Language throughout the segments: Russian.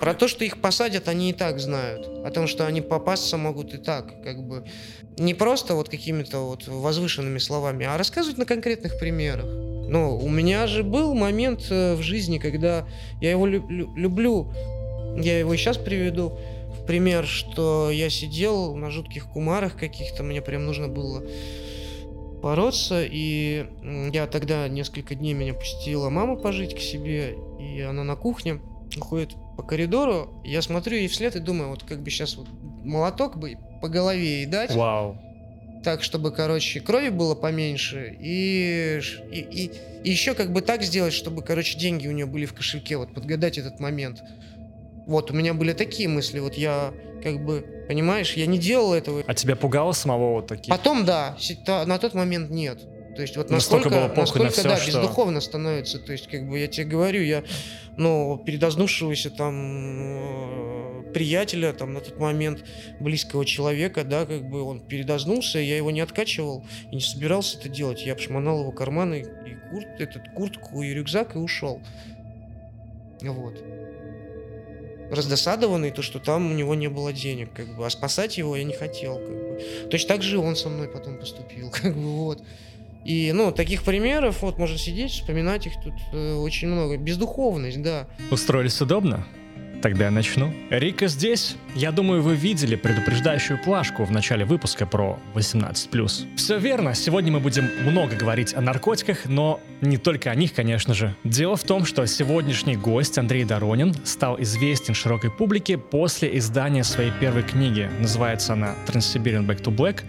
Про то, что их посадят, они и так знают. О том, что они попасться могут и так, как бы. Не просто вот какими-то вот возвышенными словами, а рассказывать на конкретных примерах. Но у меня же был момент э, в жизни, когда я его лю- лю- люблю, я его и сейчас приведу в пример, что я сидел на жутких кумарах каких-то, мне прям нужно было бороться, и я тогда несколько дней меня пустила мама пожить к себе, и она на кухне ходит по коридору, я смотрю ей вслед и думаю, вот как бы сейчас вот молоток бы по голове ей дать, Вау. так, чтобы, короче, крови было поменьше, и, и, и, и еще как бы так сделать, чтобы, короче, деньги у нее были в кошельке, вот подгадать этот момент. Вот, у меня были такие мысли, вот я, как бы, понимаешь, я не делал этого. А тебя пугало самого вот такие? Потом, да, на тот момент нет. То есть вот Настолько насколько, было похуй на насколько всё, да, что- бездуховно становится. То есть, как бы, я тебе говорю, я, ну, передознувшегося там э, приятеля, там, на тот момент близкого человека, да, как бы он передознулся, я его не откачивал и не собирался это делать. Я обшмонал его карманы и курт, этот, куртку и рюкзак и ушел. Вот. Раздосадованный, то, что там у него не было денег, как бы, а спасать его я не хотел, как бы. Точно так же он со мной потом поступил, как бы, вот. И, ну, таких примеров, вот, можно сидеть, вспоминать их тут э, очень много. Бездуховность, да. Устроились удобно? Тогда я начну. Рика здесь. Я думаю, вы видели предупреждающую плашку в начале выпуска про 18+. Все верно, сегодня мы будем много говорить о наркотиках, но не только о них, конечно же. Дело в том, что сегодняшний гость Андрей Доронин стал известен широкой публике после издания своей первой книги. Называется она «Trans-Siberian Back to Black»,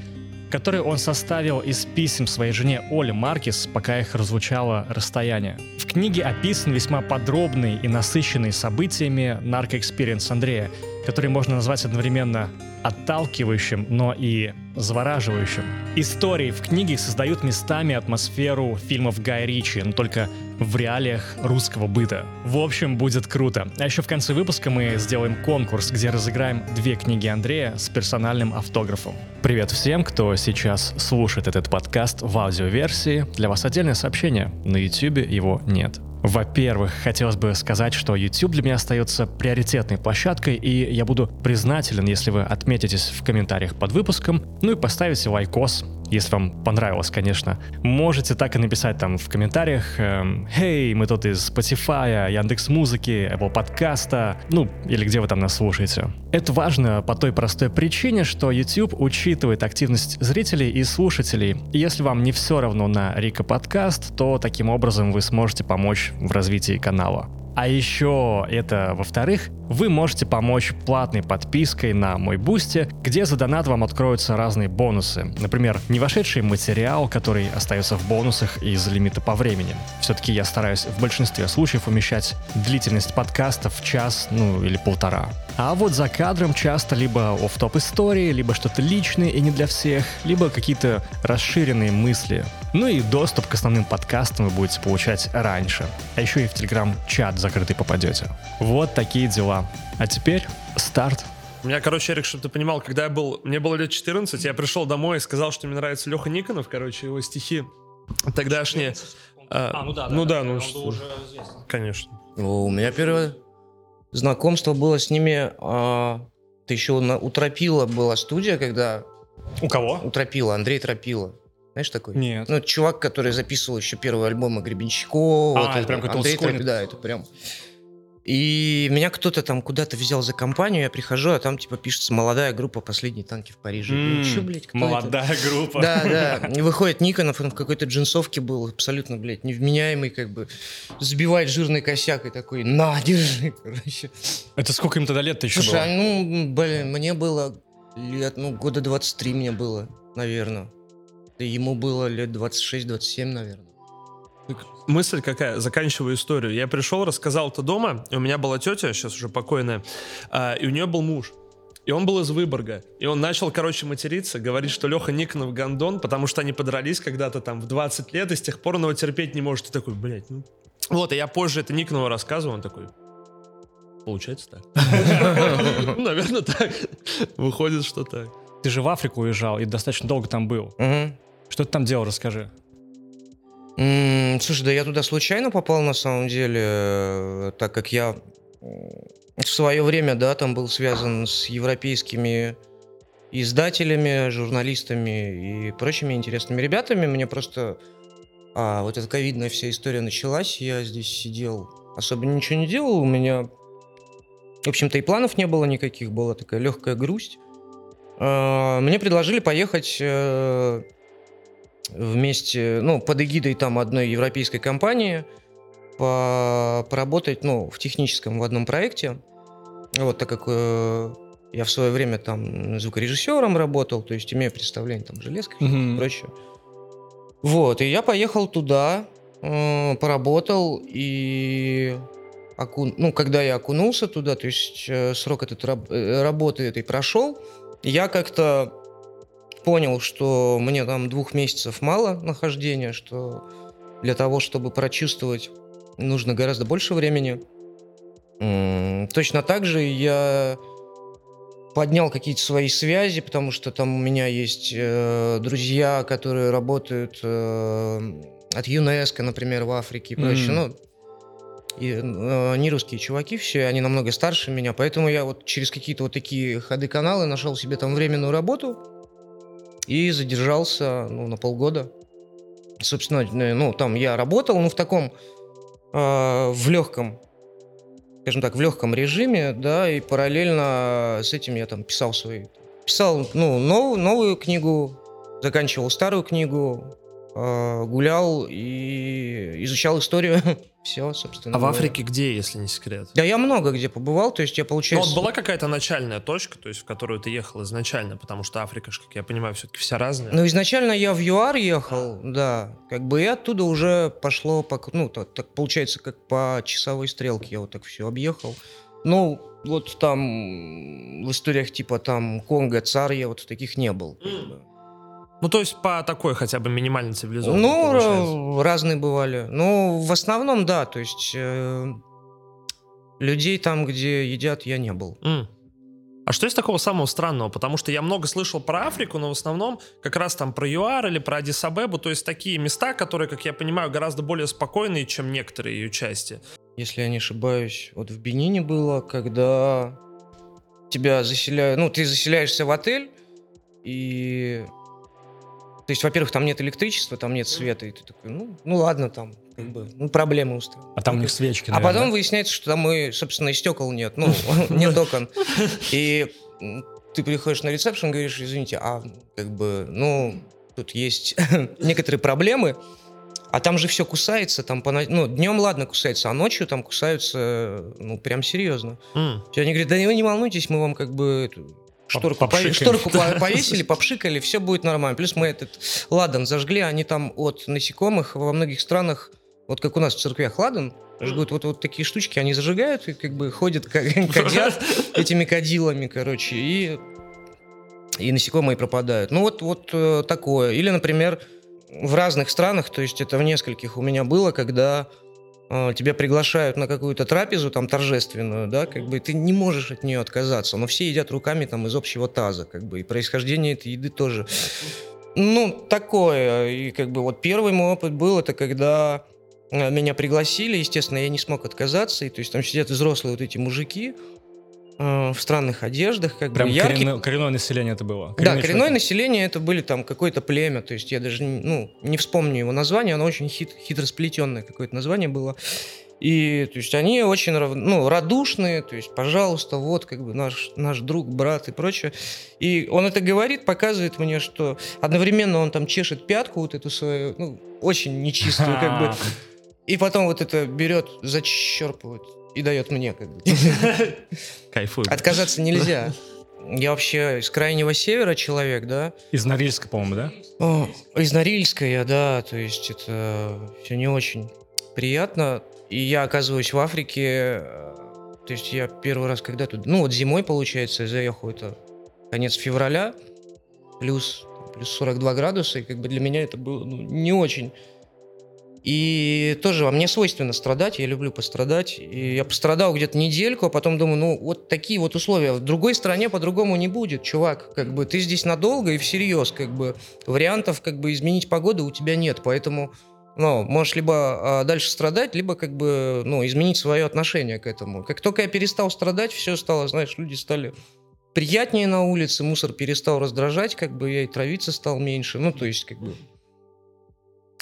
который он составил из писем своей жене Оле Маркис, пока их разлучало расстояние. В книге описан весьма подробный и насыщенный событиями нарко experience Андрея, который можно назвать одновременно отталкивающим, но и завораживающим. Истории в книге создают местами атмосферу фильмов Гая Ричи, но только в реалиях русского быта. В общем, будет круто. А еще в конце выпуска мы сделаем конкурс, где разыграем две книги Андрея с персональным автографом. Привет всем, кто сейчас слушает этот подкаст в аудиоверсии. Для вас отдельное сообщение. На YouTube его нет. Во-первых, хотелось бы сказать, что YouTube для меня остается приоритетной площадкой, и я буду признателен, если вы отметитесь в комментариях под выпуском, ну и поставите лайкос, если вам понравилось, конечно. Можете так и написать там в комментариях эм, «Хей, мы тут из Spotify, Яндекс Музыки, Apple подкаста», ну, или где вы там нас слушаете. Это важно по той простой причине, что YouTube учитывает активность зрителей и слушателей. И если вам не все равно на Рикка подкаст, то таким образом вы сможете помочь в развитии канала. А еще это, во-вторых, вы можете помочь платной подпиской на мой Boosty, где за донат вам откроются разные бонусы. Например, не вошедший материал, который остается в бонусах из-за лимита по времени. Все-таки я стараюсь в большинстве случаев умещать длительность подкаста в час, ну или полтора. А вот за кадром часто либо офф-топ истории, либо что-то личное и не для всех, либо какие-то расширенные мысли. Ну и доступ к основным подкастам вы будете получать раньше. А еще и в телеграм-чат закрытый попадете. Вот такие дела. А теперь старт. У меня, короче, Эрик, чтобы ты понимал, когда я был, мне было лет 14, я пришел домой и сказал, что мне нравится Леха Никонов, короче, его стихи тогдашние. А, ну да, ну да, ну что, конечно. У меня первое знакомство было с ними. а, Ты еще на, у Тропила была студия, когда У кого? у Тропила, Андрей Тропила. Знаешь такой? Нет. Ну, чувак, который записывал еще первый альбом Гребенщикова. А, это прям какой-то Андрей олдскульный. Тропи- Да, это прям... И меня кто-то там куда-то взял за компанию, я прихожу, а там типа пишется молодая группа «Последние танки в Париже». Ну, чё, блядь, кто это? Молодая группа. Да, да. И выходит Никонов, он в какой-то джинсовке был, абсолютно, блядь, невменяемый, как бы, сбивает жирный косяк и такой, на, держи, короче. Это сколько им тогда лет-то еще Слушай, было? ну, блин, мне было лет, ну, года 23 мне было, наверное. Да ему было лет 26-27, наверное. Мысль какая? Заканчиваю историю. Я пришел, рассказал это дома, и у меня была тетя, сейчас уже покойная, а, и у нее был муж. И он был из Выборга. И он начал, короче, материться, говорить, что Леха Никонов гандон, потому что они подрались когда-то там в 20 лет, и с тех пор он его терпеть не может. И такой, блядь, ну... Вот, и я позже это Никонову рассказывал, он такой, получается так. Ну, наверное, так. Выходит, что так. Ты же в Африку уезжал и достаточно долго там был. Что ты там делал, расскажи. Слушай, да я туда случайно попал на самом деле, э, так как я в свое время, да, там был связан с европейскими издателями, журналистами и прочими интересными ребятами. Мне просто а, вот эта ковидная вся история началась, я здесь сидел, особо ничего не делал, у меня, в общем-то, и планов не было никаких, была такая легкая грусть. А, Мне предложили поехать э, вместе, ну, под эгидой там одной европейской компании по- поработать, ну, в техническом в одном проекте. Вот, так как э, я в свое время там звукорежиссером работал, то есть имею представление там железка и Мгм. прочее. Вот, и я поехал туда, э, поработал, и окун- ну, когда я окунулся туда, то есть э, срок этот раб- э, работы этой прошел, я как-то понял, что мне там двух месяцев мало нахождения, что для того, чтобы прочувствовать, нужно гораздо больше времени. Точно так же я поднял какие-то свои связи, потому что там у меня есть э, друзья, которые работают э, от ЮНЕСКО, например, в Африке и прочее. Мгм. Ну, и, э, они русские чуваки все, они намного старше меня, поэтому я вот через какие-то вот такие ходы-каналы нашел себе там временную работу и задержался ну, на полгода. Собственно, э, ну, там я работал, ну, в таком, э, в легком, скажем так, в легком режиме, да, и параллельно с этим я там писал свои, писал, ну, нов- новую книгу, заканчивал старую книгу, э, гулял и изучал историю. Все, собственно. А в говоря. Африке где, если не секрет? Да я много где побывал, то есть я, Ну, получается... вот была какая-то начальная точка, то есть в которую ты ехал изначально, потому что Африка, ж, как я понимаю, все-таки вся разная. Ну, изначально я в ЮАР ехал, да, как бы и оттуда уже пошло, по, ну, так, так получается, как по часовой стрелке я вот так все объехал. Ну, вот там в историях типа там Конго, Цар, я вот таких не был. бы. Ну, то есть по такой хотя бы минимально цивилизованной. Ну, получается. ра- разные бывали. Ну, в основном, да, то есть э, людей там, где едят, я не был. М. А что есть такого самого странного? Потому что я много слышал про Африку, но в основном как раз там про ЮАР или про Адис-Абебу, то есть такие места, которые, как я понимаю, гораздо более спокойные, чем некоторые ее части. если я не ошибаюсь, вот в Бенине было, когда тебя заселяют, ну, ты заселяешься в отель, и... То есть, во-первых, там нет электричества, там нет света, и ты такой, ну, ну ладно, там, как бы, ну, проблемы устроены. А там у них свечки, А наверное, потом да? выясняется, что там и, собственно, и стекол нет, ну, нет окон. И ты приходишь на ресепшн, говоришь, извините, а как бы, ну, тут есть некоторые проблемы, а там же все кусается, там, по, ну, днем ладно кусается, а ночью там кусаются, ну, прям серьезно. И они говорят, да вы не волнуйтесь, мы вам как бы шторку, пове- шторку по- повесили, попшикали, все будет нормально. Плюс мы этот ладан зажгли, они там от насекомых во многих странах, вот как у нас в церквях ладан, жгут вот, вот такие штучки, они зажигают и как бы ходят, как кадят этими кадилами, короче, и, и насекомые пропадают. Ну вот, вот э, такое. Или, например, в разных странах, то есть это в нескольких у меня было, когда тебя приглашают на какую-то трапезу там торжественную, да, как бы ты не можешь от нее отказаться, но все едят руками там из общего таза, как бы, и происхождение этой еды тоже, ну, такое, и как бы вот первый мой опыт был, это когда э, меня пригласили, естественно, я не смог отказаться, и то есть там сидят взрослые вот эти мужики э, в странных одеждах, как Прям бы яркие, коренное, коренное население это было. да, коренное человек. население это были там какое-то племя, то есть я даже ну, не вспомню его название, оно очень хит, хитросплетенное какое-то название было. И то есть они очень ну, радушные, то есть, пожалуйста, вот как бы наш, наш друг, брат и прочее. И он это говорит, показывает мне, что одновременно он там чешет пятку вот эту свою, ну, очень нечистую, как бы. И потом вот это берет, зачерпывает и дает мне, как бы. Кайфуй. Отказаться нельзя. Я вообще из крайнего севера человек, да? Из Норильска, по-моему, да? О, из Норильска я, да, то есть это все не очень приятно. И я оказываюсь в Африке, э, то есть я первый раз когда тут, ну вот зимой, получается, я заехал, это конец февраля, плюс, плюс 42 градуса, и как бы для меня это было ну, не очень. И тоже во мне свойственно страдать, я люблю пострадать. И я пострадал где-то недельку, а потом думаю, ну вот такие вот условия. В другой стране по-другому не будет, чувак. Как бы ты здесь надолго и всерьез, как бы вариантов как бы изменить погоду у тебя нет. Поэтому ну, можешь либо а, дальше страдать, либо как бы, ну, изменить свое отношение к этому. Как только я перестал страдать, все стало, знаешь, люди стали приятнее на улице, мусор перестал раздражать, как бы я и травиться стал меньше. Ну, то есть, как бы...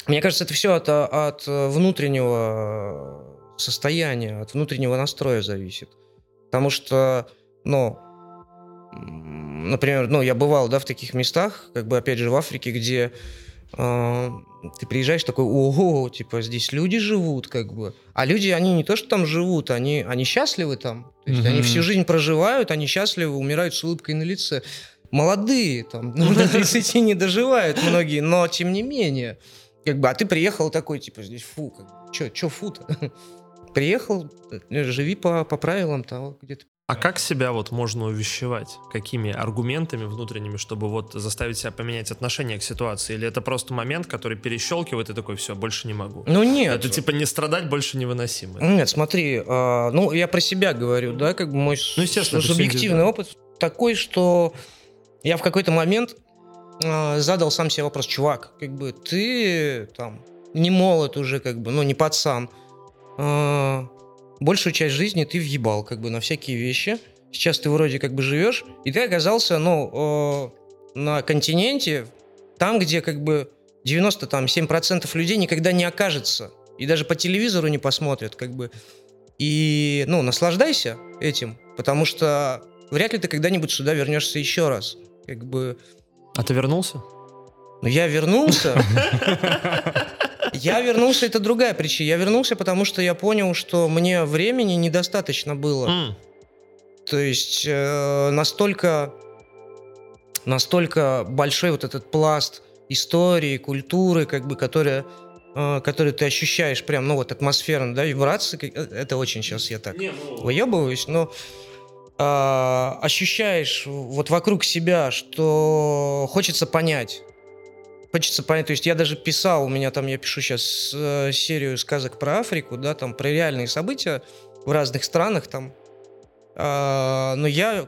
Мне кажется, это все от, от внутреннего состояния, от внутреннего настроя зависит. Потому что, ну, например, ну, я бывал, да, в таких местах, как бы, опять же, в Африке, где э, ты приезжаешь такой, ого, типа, здесь люди живут, как бы. А люди, они не то, что там живут, они, они счастливы там. То есть mm-hmm. они всю жизнь проживают, они счастливы, умирают с улыбкой на лице. Молодые, там, ну, до 30 не доживают многие, но тем не менее. Как бы, а ты приехал такой, типа, здесь фу, как, чё, чё фу-то? Приехал, э, живи по, по правилам того, где ты а как себя вот можно увещевать? Какими аргументами внутренними, чтобы вот заставить себя поменять отношение к ситуации? Или это просто момент, который перещелкивает и такой, все, больше не могу? Ну нет. Это типа не страдать больше невыносимо. Нет, смотри, э, ну я про себя говорю, да, как бы мой ну, субъективный опыт такой, что я в какой-то момент э, задал сам себе вопрос, чувак, как бы ты там не молод уже, как бы, ну не пацан, э, большую часть жизни ты въебал как бы на всякие вещи. Сейчас ты вроде как бы живешь, и ты оказался, ну, э, на континенте, там, где как бы 97% людей никогда не окажется. И даже по телевизору не посмотрят, как бы. И, ну, наслаждайся этим, потому что вряд ли ты когда-нибудь сюда вернешься еще раз. Как бы... А ты вернулся? Ну, я вернулся. Я вернулся, это другая причина. Я вернулся, потому что я понял, что мне времени недостаточно было. Mm. То есть э, настолько, настолько большой вот этот пласт истории, культуры, как бы, которая э, который ты ощущаешь прям, ну вот атмосферно, да, вибрации, э, это очень сейчас я так Не, ну... выебываюсь, но э, ощущаешь вот вокруг себя, что хочется понять, хочется понять, то есть я даже писал, у меня там, я пишу сейчас э, серию сказок про Африку, да, там про реальные события в разных странах там, э, но я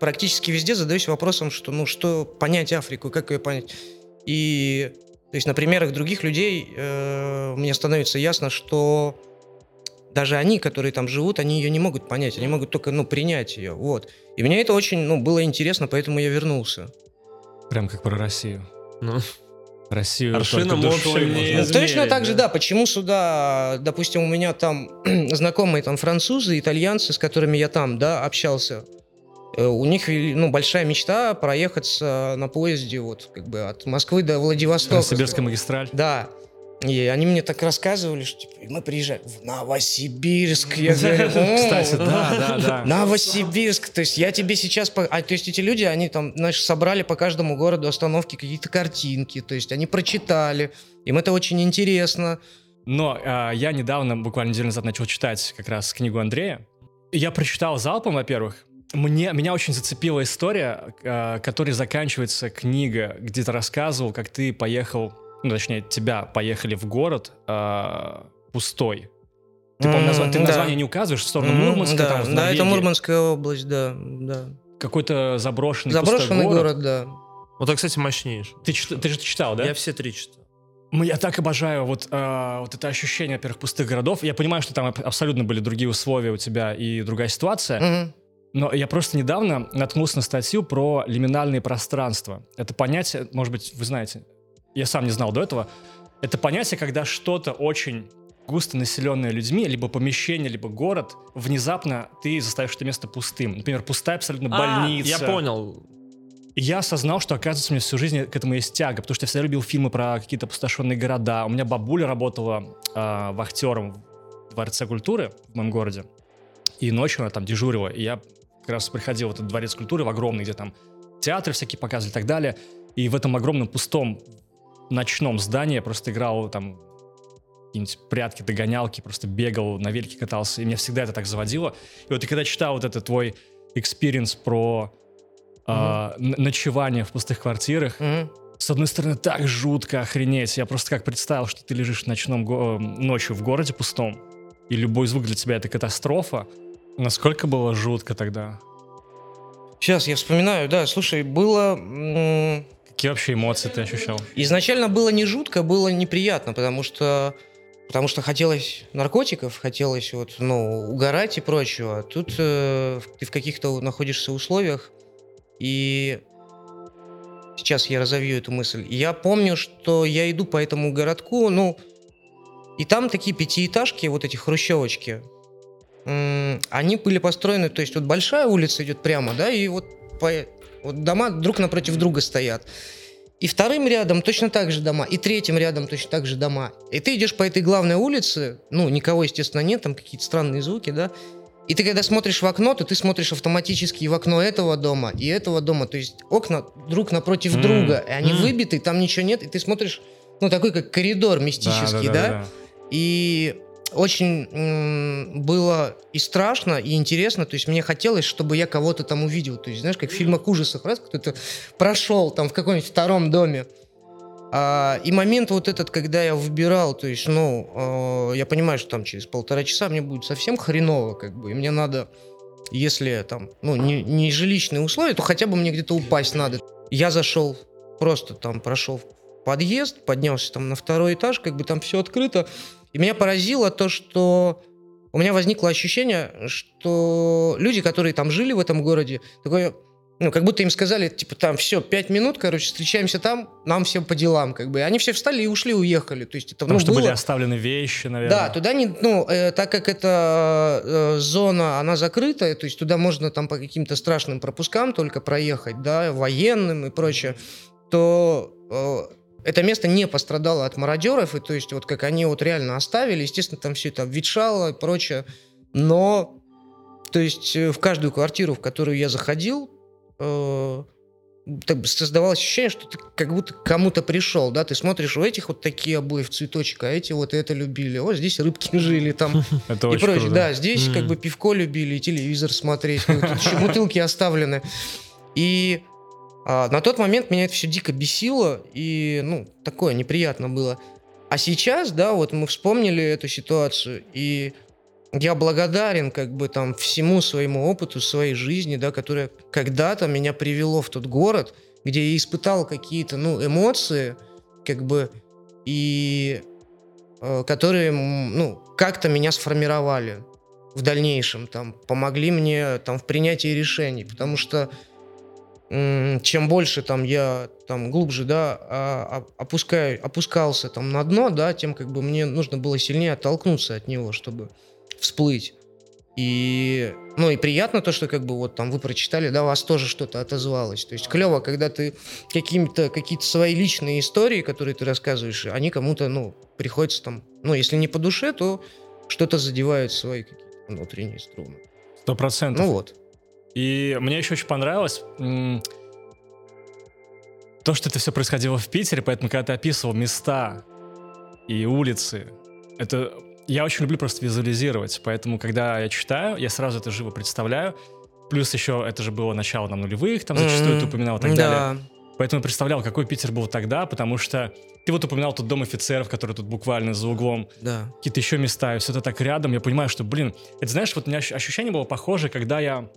практически везде задаюсь вопросом, что, ну, что понять Африку, как ее понять. И, то есть на примерах других людей э, мне становится ясно, что даже они, которые там живут, они ее не могут понять, они могут только, ну, принять ее, вот. И мне это очень, ну, было интересно, поэтому я вернулся. Прям как про Россию. Ну. Россию Аршина Мотова не Точно так же, да. Почему сюда, допустим, у меня там знакомые там французы, итальянцы, с которыми я там, да, общался, э, у них ну, большая мечта проехаться на поезде вот как бы от Москвы до Владивостока. Сибирская магистраль. Да. И они мне так рассказывали, что типа, мы приезжаем в Новосибирск. Я говорю, кстати, да, да, да. Новосибирск. То есть я тебе сейчас... А, то есть эти люди, они там, знаешь, собрали по каждому городу остановки какие-то картинки. То есть они прочитали. Им это очень интересно. Но э, я недавно, буквально неделю назад, начал читать как раз книгу Андрея. Я прочитал залпом, во-первых. Мне, меня очень зацепила история, э, которой заканчивается книга, где ты рассказывал, как ты поехал ну, точнее, тебя поехали в город э, пустой. Ты, mm, назва... ты да. название не указываешь в сторону mm, Мурманска, да, там, в Да, это Мурманская область, да, да. Какой-то заброшенный, заброшенный город. город, да. Вот это, кстати, мощнейший. Ты, ты же читал, да? Я все три читал. Я так обожаю вот, э, вот это ощущение, во-первых, пустых городов. Я понимаю, что там абсолютно были другие условия у тебя и другая ситуация. Mm-hmm. Но я просто недавно наткнулся на статью про лиминальные пространства. Это понятие, может быть, вы знаете, я сам не знал до этого, это понятие, когда что-то очень густо населенное людьми, либо помещение, либо город, внезапно ты заставишь это место пустым. Например, пустая абсолютно а, больница. Я понял. И я осознал, что, оказывается, у меня всю жизнь к этому есть тяга, потому что я всегда любил фильмы про какие-то опустошенные города. У меня бабуля работала э, вахтером в Дворце культуры в моем городе, и ночью она там дежурила, и я как раз приходил в этот Дворец культуры в огромный, где там театры всякие показывали и так далее, и в этом огромном пустом ночном здании я просто играл там какие-нибудь прятки, догонялки, просто бегал, на велике катался, и меня всегда это так заводило. И вот и когда читал вот этот твой experience про mm-hmm. ночевание в пустых квартирах, mm-hmm. с одной стороны, так жутко охренеть. Я просто как представил, что ты лежишь ночном го- ночью в городе пустом, и любой звук для тебя это катастрофа. Насколько было жутко тогда? Сейчас я вспоминаю, да, слушай, было... М- Какие вообще эмоции ты ощущал? Изначально было не жутко, было неприятно, потому что потому что хотелось наркотиков, хотелось вот, ну, угорать и прочего. А тут э, ты в каких-то находишься условиях, и сейчас я разовью эту мысль. Я помню, что я иду по этому городку, ну, и там такие пятиэтажки, вот эти хрущевочки, они были построены, то есть вот большая улица идет прямо, да, и вот, по, вот дома друг напротив друга стоят. И вторым рядом точно так же дома, и третьим рядом точно так же дома. И ты идешь по этой главной улице, ну, никого, естественно, нет, там какие-то странные звуки, да, и ты когда смотришь в окно, то ты смотришь автоматически в окно этого дома и этого дома. То есть окна друг напротив mm. друга, и они mm. выбиты, там ничего нет, и ты смотришь, ну, такой как коридор мистический, да? да, да, да? да. И очень было и страшно, и интересно. То есть мне хотелось, чтобы я кого-то там увидел. То есть, знаешь, как в фильмах ужасов, раз кто-то прошел там в каком-нибудь втором доме. А, и момент вот этот, когда я выбирал, то есть, ну, э, я понимаю, что там через полтора часа мне будет совсем хреново, как бы, и мне надо, если там, ну, не, не жилищные условия, то хотя бы мне где-то упасть надо. Я зашел, просто там прошел подъезд, поднялся там на второй этаж, как бы там все открыто, и меня поразило то, что у меня возникло ощущение, что люди, которые там жили в этом городе, такое, ну, как будто им сказали, типа, там, все, пять минут, короче, встречаемся там, нам всем по делам, как бы. И они все встали и ушли, уехали. То есть это, Потому ну, что было... были оставлены вещи, наверное. Да, туда не, ну, э, так как эта э, зона, она закрытая, то есть туда можно там по каким-то страшным пропускам только проехать, да, военным и прочее, то э, это место не пострадало от мародеров, и то есть вот как они вот реально оставили, естественно, там все это обветшало и прочее, но то есть э, в каждую квартиру, в которую я заходил, э, так создавалось ощущение, что ты как будто кому-то пришел, да, ты смотришь, у этих вот такие обои в цветочек, а эти вот это любили, вот здесь рыбки жили там и прочее, да, здесь как бы пивко любили, телевизор смотреть, еще бутылки оставлены, и а, на тот момент меня это все дико бесило, и, ну, такое неприятно было. А сейчас, да, вот мы вспомнили эту ситуацию, и я благодарен как бы там всему своему опыту, своей жизни, да, которая когда-то меня привело в тот город, где я испытал какие-то, ну, эмоции, как бы, и э, которые, ну, как-то меня сформировали в дальнейшем, там, помогли мне там в принятии решений, потому что чем больше там я там глубже, да, а, а, опускаю, опускался там на дно, да, тем как бы мне нужно было сильнее оттолкнуться от него, чтобы всплыть. И, ну и приятно то, что как бы вот там вы прочитали, да, вас тоже что-то отозвалось. То есть клево, когда ты какими-то, какие-то свои личные истории, которые ты рассказываешь, они кому-то, ну, приходится там, ну, если не по душе, то что-то задевает свои какие-то внутренние струны. Сто процентов. Ну вот. И мне еще очень понравилось то, что это все происходило в Питере, поэтому когда ты описывал места и улицы, это я очень люблю просто визуализировать, поэтому когда я читаю, я сразу это живо представляю. Плюс еще это же было начало нам нулевых, там зачастую mm-hmm. ты упоминал и так да. далее. Поэтому я представлял, какой Питер был тогда, потому что ты вот упоминал тут дом офицеров, который тут буквально за углом. Да. Какие-то еще места, и все это так рядом. Я понимаю, что, блин, это знаешь, вот у меня ощущение было похоже, когда я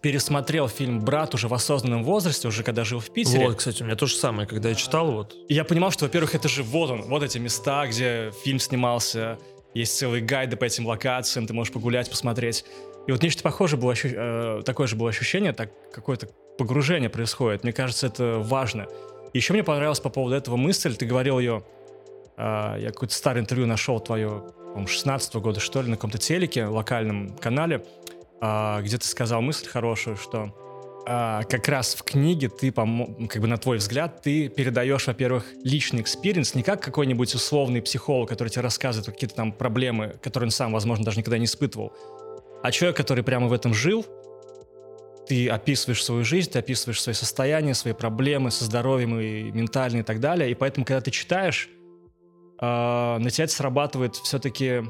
пересмотрел фильм «Брат» уже в осознанном возрасте, уже когда жил в Питере. Вот, кстати, у меня то же самое, когда я читал, вот. И я понимал, что, во-первых, это же вот он, вот эти места, где фильм снимался, есть целые гайды по этим локациям, ты можешь погулять, посмотреть. И вот нечто похожее было, э, такое же было ощущение, так какое-то погружение происходит. Мне кажется, это важно. Еще мне понравилась по поводу этого мысль, ты говорил ее, э, я какое-то старое интервью нашел твое, по 16 -го года, что ли, на каком-то телеке, локальном канале, а, где ты сказал мысль хорошую, что а, как раз в книге ты, как бы на твой взгляд, ты передаешь, во-первых, личный experience, не как какой-нибудь условный психолог, который тебе рассказывает какие-то там проблемы, которые он сам, возможно, даже никогда не испытывал, а человек, который прямо в этом жил, ты описываешь свою жизнь, ты описываешь свои состояния, свои проблемы со здоровьем и ментальные и так далее, и поэтому, когда ты читаешь, э, на тебя это срабатывает все-таки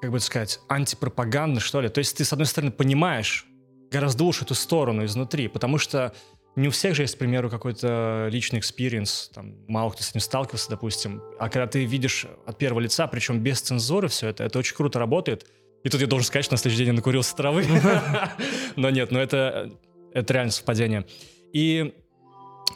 как бы сказать, антипропагандно, что ли. То есть ты, с одной стороны, понимаешь гораздо лучше эту сторону изнутри, потому что не у всех же есть, к примеру, какой-то личный experience, там, мало кто с этим сталкивался, допустим. А когда ты видишь от первого лица, причем без цензуры все это, это очень круто работает. И тут я должен сказать, что на следующий день я накурился травы. Но нет, но это, это реально совпадение. И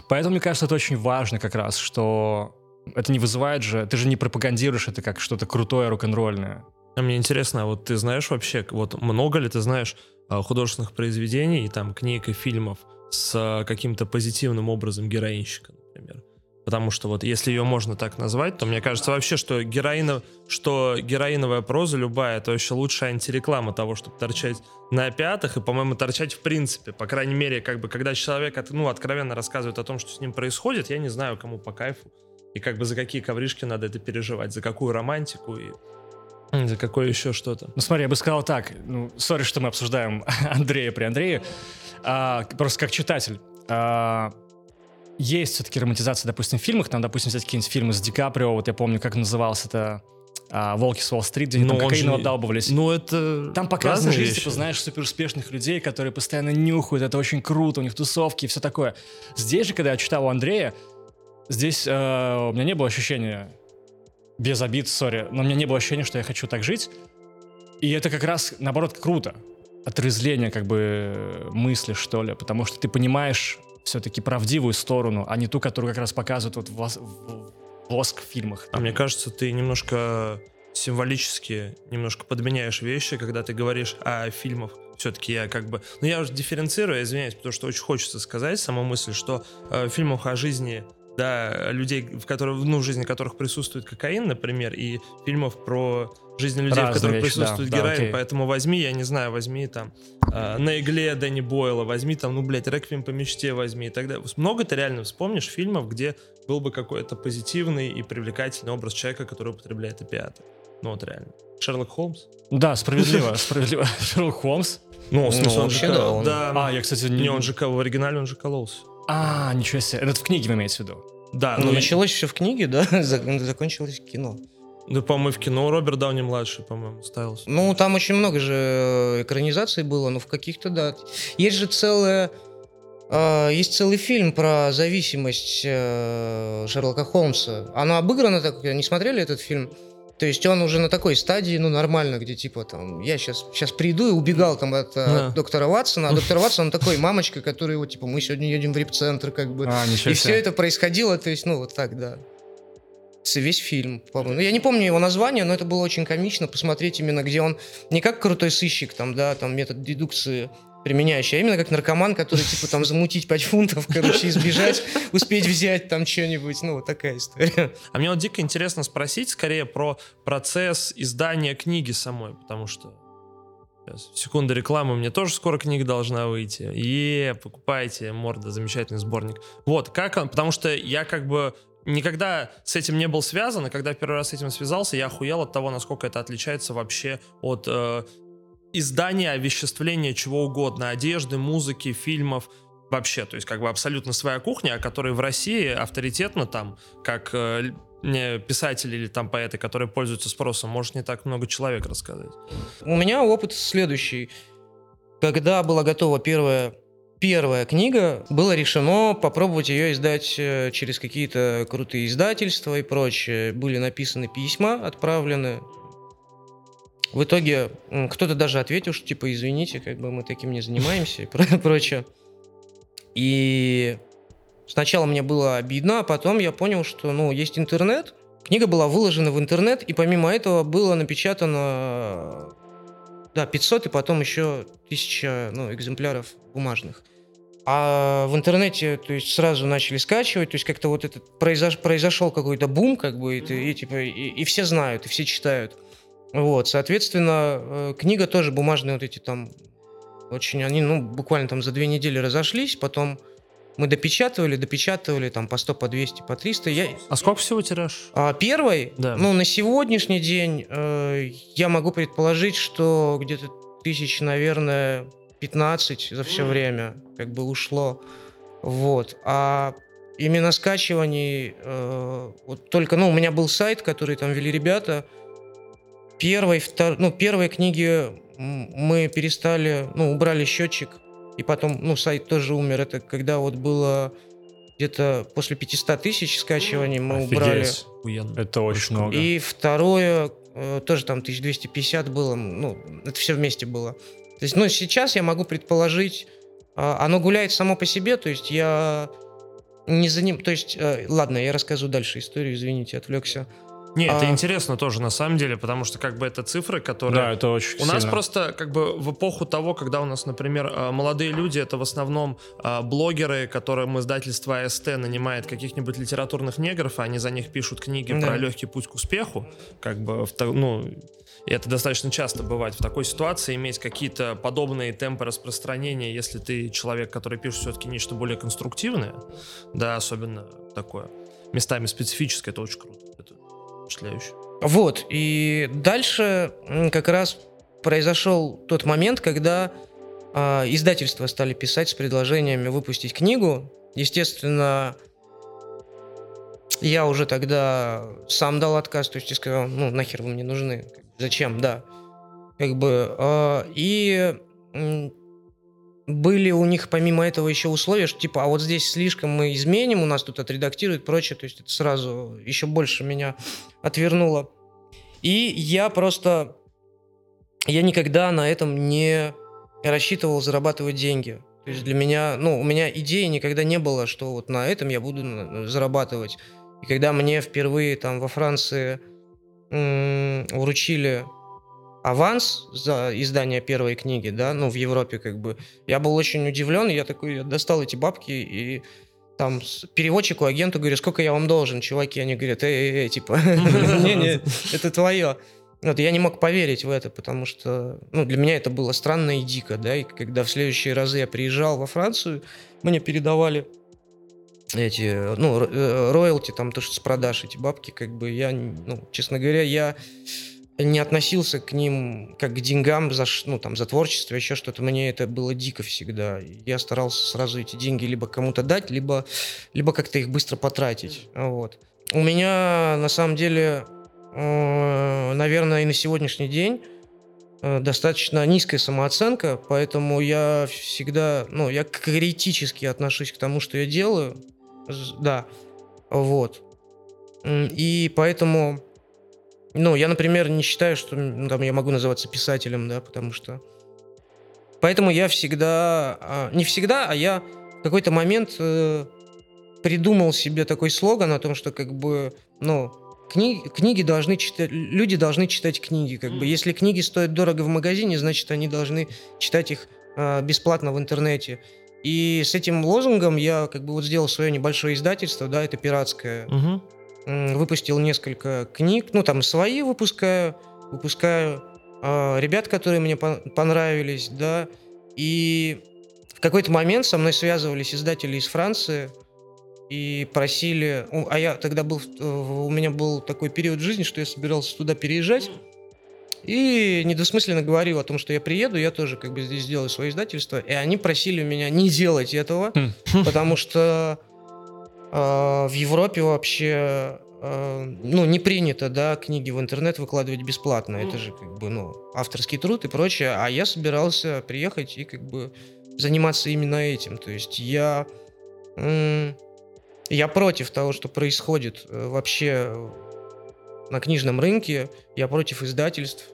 Поэтому, мне кажется, это очень важно как раз, что это не вызывает же, ты же не пропагандируешь это как что-то крутое, рок-н-ролльное. А мне интересно, а вот ты знаешь вообще, вот много ли ты знаешь а, художественных произведений, там, книг и фильмов с а, каким-то позитивным образом героинщика, например? Потому что вот если ее можно так назвать, то мне кажется вообще, что героина, что героиновая проза любая, это вообще лучшая антиреклама того, чтобы торчать на пятых и, по-моему, торчать в принципе. По крайней мере, как бы, когда человек, ну, откровенно рассказывает о том, что с ним происходит, я не знаю, кому по кайфу. И как бы за какие ковришки надо это переживать, за какую романтику и за какое еще что-то. Ну смотри, я бы сказал так, ну, сори, что мы обсуждаем Андрея при Андрее, а, просто как читатель. А, есть все-таки романтизация, допустим, в фильмах, там, допустим, взять какие-нибудь фильмы с Ди Каприо, вот я помню, как назывался это а, «Волки с Уолл-стрит», где они ну, там кокаином отдалбывались. Ну, это Там показана жизнь, типа, знаешь, супер успешных людей, которые постоянно нюхают, это очень круто, у них тусовки и все такое. Здесь же, когда я читал у Андрея, здесь э, у меня не было ощущения, без обид, сори, но у меня не было ощущения, что я хочу так жить. И это как раз, наоборот, круто. Отрезление, как бы, мысли, что ли, потому что ты понимаешь все-таки правдивую сторону, а не ту, которую как раз показывают вот в, в воск в фильмах. А мне кажется, ты немножко символически немножко подменяешь вещи, когда ты говоришь о фильмах. Все-таки я как бы... Ну, я уже дифференцирую, извиняюсь, потому что очень хочется сказать саму мысль, что э, в фильмах о жизни да, людей, в, которых, ну, в жизни которых присутствует кокаин, например, и фильмов про жизнь людей, Разные в которых вещи, присутствует да, героин. Да, Поэтому возьми, я не знаю, возьми там э, на игле Дэнни Бойла, возьми там, ну, блядь, Реквием по мечте возьми и так далее. Много ты реально вспомнишь фильмов, где был бы какой-то позитивный и привлекательный образ человека, который употребляет опиаты. Ну, вот реально. Шерлок Холмс? Да, справедливо, справедливо. Шерлок Холмс? Ну, в смысле, он же... Да, А, я, кстати, не... он же в оригинале он же кололся. А, ничего себе. Это в книге вы имеете в виду? Да. Ну, ну началось все в книге, да, закончилось в кино. Да, по-моему, в кино Роберт Дауни младший, по-моему, ставился. Ну, там очень много же э, экранизаций было, но в каких-то, да. Есть же целая... Э, есть целый фильм про зависимость э, Шерлока Холмса. Оно обыграно так, не смотрели этот фильм? То есть он уже на такой стадии, ну, нормально, где типа там, я сейчас, сейчас приду и убегал там от, да. от доктора Ватсона, а доктор Ватсон такой мамочка, который вот типа, мы сегодня едем в рип-центр, как бы. А, и все это происходило, то есть, ну, вот так, да. Весь фильм, по-моему. Ну, я не помню его название, но это было очень комично посмотреть именно, где он не как крутой сыщик, там, да, там метод дедукции применяющий, а именно как наркоман, который, типа, там, замутить 5 фунтов, короче, избежать, успеть взять там что-нибудь, ну, вот такая история. А мне вот дико интересно спросить скорее про процесс издания книги самой, потому что Сейчас, секунда рекламы, мне тоже скоро книга должна выйти. И покупайте, морда, замечательный сборник. Вот, как он, потому что я как бы никогда с этим не был связан, и когда первый раз с этим связался, я охуел от того, насколько это отличается вообще от э, издание, овеществление чего угодно, одежды, музыки, фильмов, вообще, то есть как бы абсолютно своя кухня, о которой в России авторитетно там, как э, писатели или там поэты, которые пользуются спросом, может не так много человек рассказать. У меня опыт следующий. Когда была готова первая первая книга, было решено попробовать ее издать э, через какие-то крутые издательства и прочее. Были написаны письма, отправлены в итоге кто-то даже ответил, что типа извините, как бы мы таким не занимаемся и прочее. И сначала мне было обидно, а потом я понял, что ну есть интернет. Книга была выложена в интернет, и помимо этого было напечатано да, 500 и потом еще 1000 ну, экземпляров бумажных. А в интернете, то есть сразу начали скачивать, то есть как-то вот этот произош, произошел какой-то бум, как бы, и, и типа и, и все знают, и все читают. Вот, соответственно, э, книга тоже бумажные вот эти там очень, они, ну, буквально там за две недели разошлись, потом мы допечатывали, допечатывали там по 100, по 200, по 300. Я... А сколько всего тираж? А, первый? Да. Ну, на сегодняшний день э, я могу предположить, что где-то тысяч, наверное, 15 за все время как бы ушло. Вот. А именно скачиваний, э, вот только, ну, у меня был сайт, который там вели ребята, первой, втор... ну, первой книги мы перестали, ну, убрали счетчик, и потом, ну, сайт тоже умер. Это когда вот было где-то после 500 тысяч скачиваний мы Офигеть. убрали. Это очень много. И второе, э, тоже там 1250 было, ну, это все вместе было. То есть, ну, сейчас я могу предположить, а, оно гуляет само по себе, то есть я не за ним, то есть, э, ладно, я расскажу дальше историю, извините, отвлекся. Не, это А- интересно тоже на самом деле, потому что как бы это цифры, которые... Да, это очень У нас сильно. просто как бы в эпоху того, когда у нас, например, э, молодые люди, это в основном э, блогеры, которым издательство АСТ нанимает каких-нибудь литературных негров, и они за них пишут книги Да. про легкий путь к успеху, как бы, ну, и это достаточно часто бывает в такой ситуации, иметь какие-то подобные темпы распространения, если ты человек, который пишет все-таки нечто более конструктивное, да, особенно такое, местами специфическое, это очень круто, это впечатляюще. Вот, и дальше как раз произошел тот момент, когда а, издательства стали писать с предложениями выпустить книгу. Естественно, я уже тогда сам дал отказ, то есть я сказал, ну нахер вы мне нужны, зачем, да. Как бы, а, и были у них помимо этого еще условия, что типа, а вот здесь слишком мы изменим, у нас тут отредактируют и прочее, то есть это сразу еще больше меня отвернуло. И я просто, я никогда на этом не рассчитывал зарабатывать деньги. То есть для меня, ну, у меня идеи никогда не было, что вот на этом я буду зарабатывать. И когда мне впервые там во Франции м, вручили аванс за издание первой книги, да, ну, в Европе как бы, я был очень удивлен, я такой, я достал эти бабки и там переводчику, агенту говорю, сколько я вам должен, чуваки, они говорят, эй, эй, типа, не-не, это твое. Вот, я не мог поверить в это, потому что, ну, для меня это было странно и дико, да, и когда в следующие разы я приезжал во Францию, мне передавали эти, ну, э, роялти, там, то, что с продаж, эти бабки, как бы, я, ну, честно говоря, я не относился к ним как к деньгам за, ну, там, за творчество, еще что-то. Мне это было дико всегда. Я старался сразу эти деньги либо кому-то дать, либо, либо как-то их быстро потратить. Вот. У меня, на самом деле, э, наверное, и на сегодняшний день э, достаточно низкая самооценка, поэтому я всегда, ну, я критически отношусь к тому, что я делаю. Да, вот. И поэтому, ну, я, например, не считаю, что м, там я могу называться писателем, да, потому что... Поэтому я всегда, а, не всегда, а я в какой-то момент э, придумал себе такой слоган о том, что как бы, ну, книги, книги должны читать, люди должны читать книги, как бы. Если книги стоят дорого в магазине, значит, они должны читать их а, бесплатно в интернете. И с этим лозунгом я как бы вот сделал свое небольшое издательство, да, это пиратское. Мгм. М, Выпустил несколько книг, ну там свои выпускаю, выпускаю а, ребят, которые мне пон- понравились, да. И в какой-то момент со мной связывались издатели из Франции и просили, а я тогда был, в- у меня был такой период жизни, что я собирался туда переезжать. И недвусмысленно говорил о том, что я приеду, я тоже как бы здесь сделаю свое издательство. И они просили меня не делать этого, Хм. потому что э, в Европе вообще э, ну, не принято, да, книги в интернет выкладывать бесплатно. Это же как бы, ну, авторский труд и прочее. А я собирался приехать и как бы заниматься именно этим. То есть я... я против того, что происходит э, вообще на книжном рынке. Я против издательств.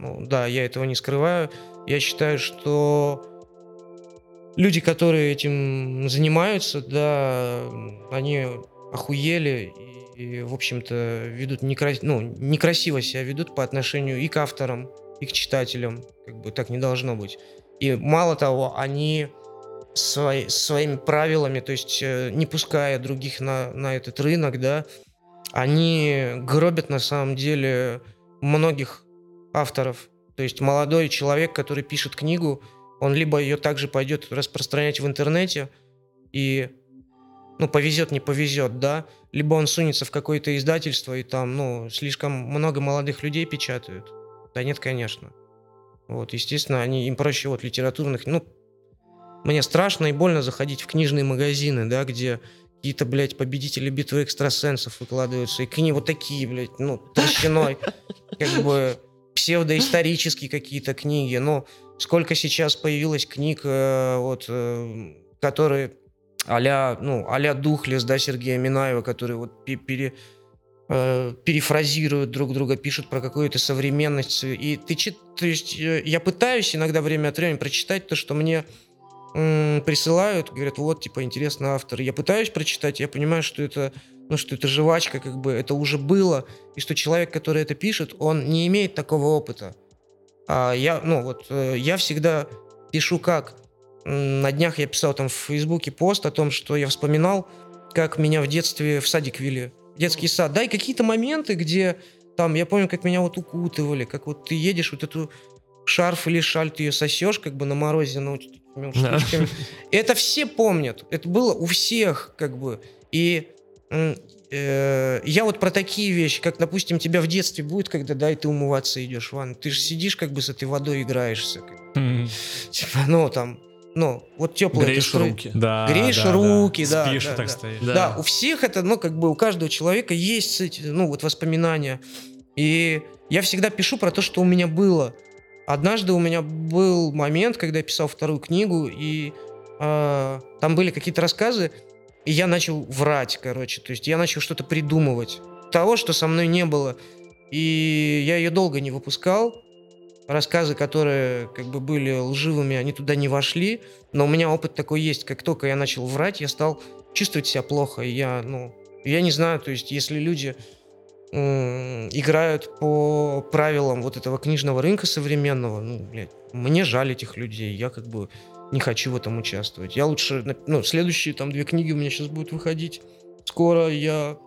Ну, да, я этого не скрываю. Я считаю, что люди, которые этим занимаются, да, они охуели и, и, в общем-то, ведут некра- ну, некрасиво себя ведут по отношению и к авторам, и к читателям. Как бы так не должно быть. И мало того, они свои- своими правилами, то есть э, не пуская других на, на этот рынок, да, они гробят на самом деле многих авторов. То есть молодой человек, который пишет книгу, он либо ее также пойдет распространять в интернете и, ну, повезет, не повезет, да, либо он сунется в какое-то издательство и там, ну, слишком много молодых людей печатают. Да нет, конечно. Вот, естественно, они, им проще вот литературных, ну, мне страшно и больно заходить в книжные магазины, да, где какие-то, блядь, победители битвы экстрасенсов выкладываются, и книги вот такие, блядь, ну, толщиной, как бы псевдоисторические какие-то книги, ну, сколько сейчас появилось книг, э, вот, э, которые а-ля, ну, а-ля Духлес, да, Сергея Минаева, которые вот пе- пере, э, перефразируют друг друга, пишут про какую-то современность. И ты чит, то есть э, я пытаюсь иногда время от времени прочитать то, что мне присылают, говорят, вот, типа, интересный автор. Я пытаюсь прочитать, я понимаю, что это, ну, что это жвачка, как бы, это уже было, и что человек, который это пишет, он не имеет такого опыта. А я, ну, вот, э, я всегда пишу как? На днях я писал там в Фейсбуке пост о том, что я вспоминал, как меня в детстве в садик вели. Детский сад. Да, и какие-то моменты, где там, я помню, как меня вот укутывали, как вот ты едешь, вот эту шарф или шаль, ты ее сосешь как бы на морозе, ну, вот Да. Это все помнят. Это было у всех, как бы. И э, я вот про такие вещи, как, допустим, тебя в детстве будет, когда, да, и ты умываться идешь в ванну. Ты же сидишь как бы с этой водой играешься. М, Типа, ну, там, ну, вот теплая Греешь руки. Да. Греешь да, да. руки, да, Спишь да, и так да. стоишь. Да. Да. у всех это, ну, как бы у каждого человека есть, ну, вот воспоминания. И я всегда пишу про то, что у меня было. Однажды у меня был момент, когда я писал вторую книгу, и а, там были какие-то рассказы, и я начал врать, короче. То есть я начал что-то придумывать. Того, что со мной не было. И я ее долго не выпускал. Рассказы, которые как бы были лживыми, они туда не вошли. Но у меня опыт такой есть. Как только я начал врать, я стал чувствовать себя плохо. И я, ну, я не знаю, то есть если люди играют по правилам вот этого книжного рынка современного, ну, блядь, мне жаль этих людей. Я как бы не хочу в этом участвовать. Я лучше, ну, следующие там две книги у меня сейчас будут выходить. Скоро я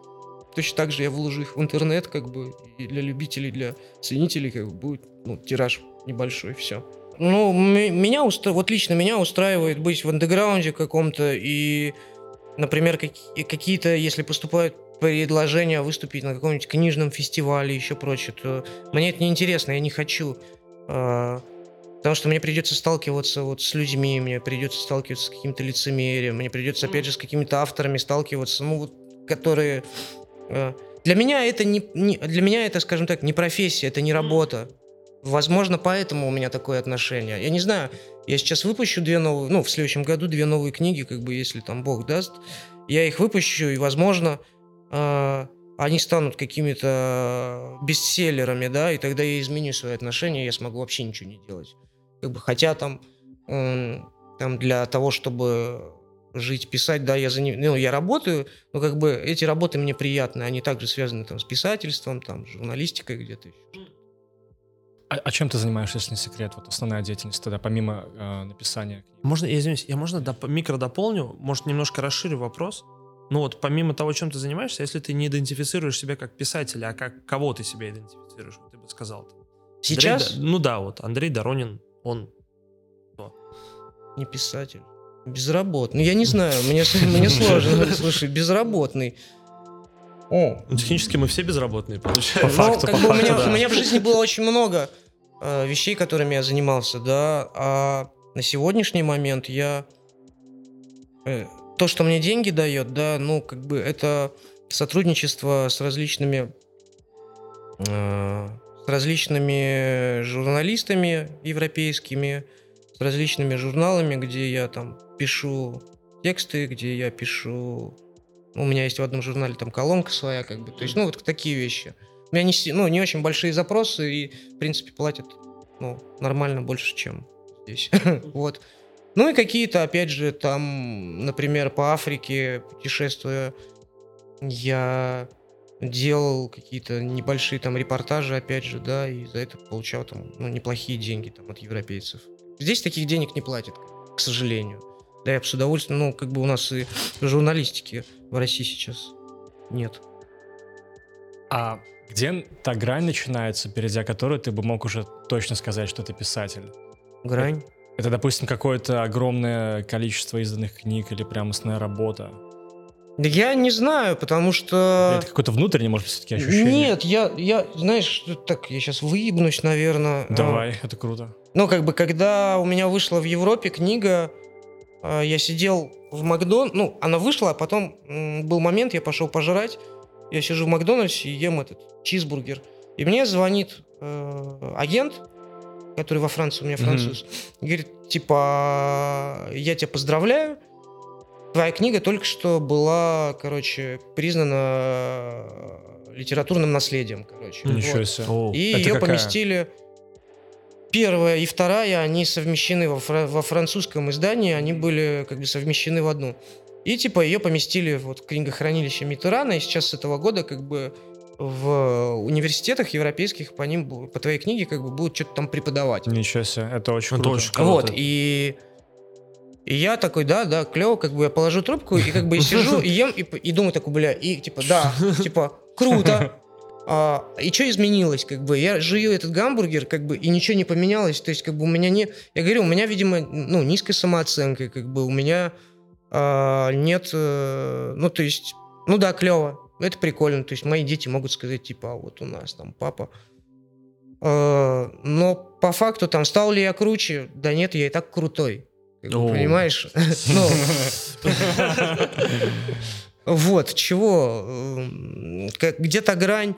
точно так же я вложу их в интернет, как бы, и для любителей, для ценителей, как бы, будет, ну, тираж небольшой, все. Ну, меня устра... вот лично меня устраивает быть в андеграунде каком-то и, например, каки- какие-то, если поступают предложения выступить на каком-нибудь книжном фестивале и еще прочее, то мне это неинтересно, я не хочу. А, Потому что мне придется сталкиваться вот с людьми, мне придется сталкиваться с каким-то лицемерием, мне придется, опять же, с какими-то авторами сталкиваться, ну, вот, которые... э, Для меня это не, не- для меня это, скажем так, не профессия, это не работа. Возможно, поэтому у меня такое отношение. Я не знаю, я сейчас выпущу две новые, ну, в следующем году две новые книги, как бы, если там Бог даст. Я их выпущу, и, возможно, э, они станут какими-то бестселлерами, да, и тогда я изменю свои отношения, я смогу вообще ничего не делать. Как бы, хотя там, там для того, чтобы жить, писать, да, я, за ним, ну, я работаю, но как бы эти работы мне приятны, они также связаны там с писательством, там, с журналистикой где-то еще. А, а чем ты занимаешься, если не секрет? Вот основная деятельность тогда, помимо э, написания? Можно, я извиняюсь, я можно доп- микро дополню, может, немножко расширю вопрос? Ну вот, помимо того, чем ты занимаешься, если ты не идентифицируешь себя как писателя, а как кого ты себя идентифицируешь, ты бы сказал. -то. Сейчас Андрей ну да, вот Андрей Доронин, он... не писатель. Безработный. Я не знаю, мне, сложно. Слушай, безработный. О, Ну, технически мы все безработные, По получается. Ну, факту, как по бы у факту, меня, да. у меня в жизни было очень много э, вещей, которыми я занимался, да. А на сегодняшний момент я э, то, что мне деньги дает, да, ну как бы это сотрудничество с различными э, с различными журналистами европейскими, с различными журналами, где я там пишу тексты, где я пишу у меня есть в одном журнале там колонка своя, как бы. То есть, ну, вот такие вещи. У меня не, ну, не очень большие запросы, и, в принципе, платят ну, нормально больше, чем здесь. вот. Ну и какие-то, опять же, там, например, по Африке путешествуя, я делал какие-то небольшие там репортажи, опять же, да, и за это получал там, ну, неплохие деньги там от европейцев. Здесь таких денег не платят, к сожалению. Да, я бы с удовольствием, ну, как бы у нас и журналистики в России сейчас нет. А где та грань начинается, перейдя которую ты бы мог уже точно сказать, что ты писатель? Грань. Это, допустим, какое-то огромное количество изданных книг или прям основная работа? Я не знаю, потому что... Это какое-то внутреннее, может быть, все-таки ощущение? Нет, я, я, знаешь, так, я сейчас выебнусь, наверное. Давай, это круто. Ну, как бы, когда у меня вышла в Европе книга, э, я сидел в Макдон... Ну, она вышла, а потом был момент, я пошел пожрать. Я сижу в Макдональдсе и ем этот чизбургер. И мне звонит э, агент, который во Франции, у меня француз, и говорит, типа, я тебя поздравляю, твоя книга только что была, короче, признана э, литературным наследием, короче. Ничего Вот. себе. О, И ее какая? поместили. первая и вторая, они совмещены во, фра- во французском издании, они были как бы совмещены в одну. И типа ее поместили вот в книгохранилище Митерана, и сейчас с этого года как бы в университетах европейских по ним, по твоей книге как бы будут что-то там преподавать. Ничего себе, это очень Это круто. очень круто. Вот, и, и я такой, да, да, клево, как бы я положу трубку, и как бы и сижу, и ем, и, и думаю такой, бля, и типа, да, типа, круто. А, и что изменилось, как бы, я жую этот гамбургер, как бы, и ничего не поменялось, то есть, как бы, у меня не, я говорю, у меня, видимо, ну, низкая самооценка, как бы, у меня а, нет, э, ну, то есть, ну да, клево, это прикольно, то есть, мои дети могут сказать, типа, а вот у нас там папа, Э, но по факту там стал ли я круче? Да нет, я и так крутой. О. понимаешь? Ну, Вот, чего? эм, Где-то грань.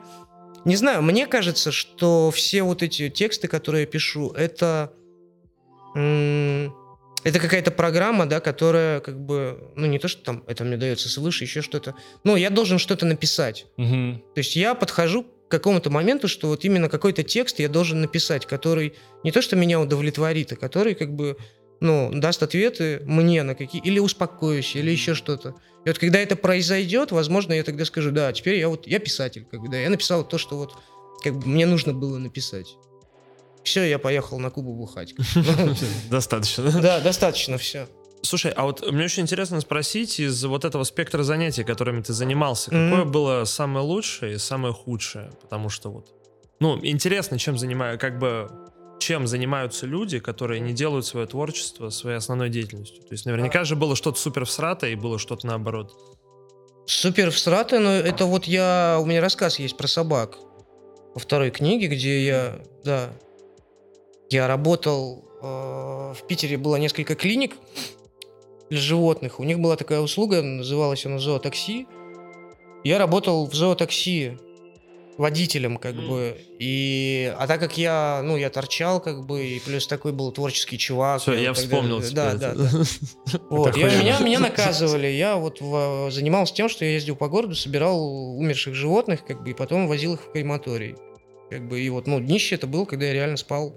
Не знаю, мне кажется, что все вот эти тексты, которые я пишу, это... Это какая-то программа, да, которая как бы... Ну, не то, что там это мне дается свыше, еще что-то. Ну, я должен что-то написать. Мгм. То есть я подхожу к какому-то моменту, что вот именно какой-то текст я должен написать, который не то, что меня удовлетворит, а который как бы, ну, даст ответы мне на какие... Или успокоюще, или еще что-то. И вот когда это произойдет, возможно, я тогда скажу, да, теперь я вот, я писатель, как бы, да, я написал то, что вот как бы мне нужно было написать. Все, я поехал на Кубу бухать. Достаточно. Да, достаточно, все. Слушай, а вот мне очень интересно спросить из вот этого спектра занятий, которыми ты занимался, Мгм. какое было самое лучшее и самое худшее? Потому что вот, ну, интересно, чем занимаю, как бы, чем занимаются люди, которые не делают свое творчество своей основной деятельностью. То есть наверняка же было что-то супер всрато и было что-то наоборот. Супер всраты, но это вот я... У меня рассказ есть про собак. Во второй книге, где я... Да. Я работал... э, в Питере было несколько клиник для животных. У них была такая услуга, называлась она зоотакси. Я работал в зоотакси водителем, как Мгм. бы. И... А так как я, ну, я торчал, как бы, и плюс такой был творческий чувак. Все, я вспомнил Да, теперь да, это. да. Вот, я- меня, меня наказывали. Я вот в- занимался тем, что я ездил по городу, собирал умерших животных, как бы, и потом возил их в крематорий. Как бы, и вот, ну, днище это было, когда я реально спал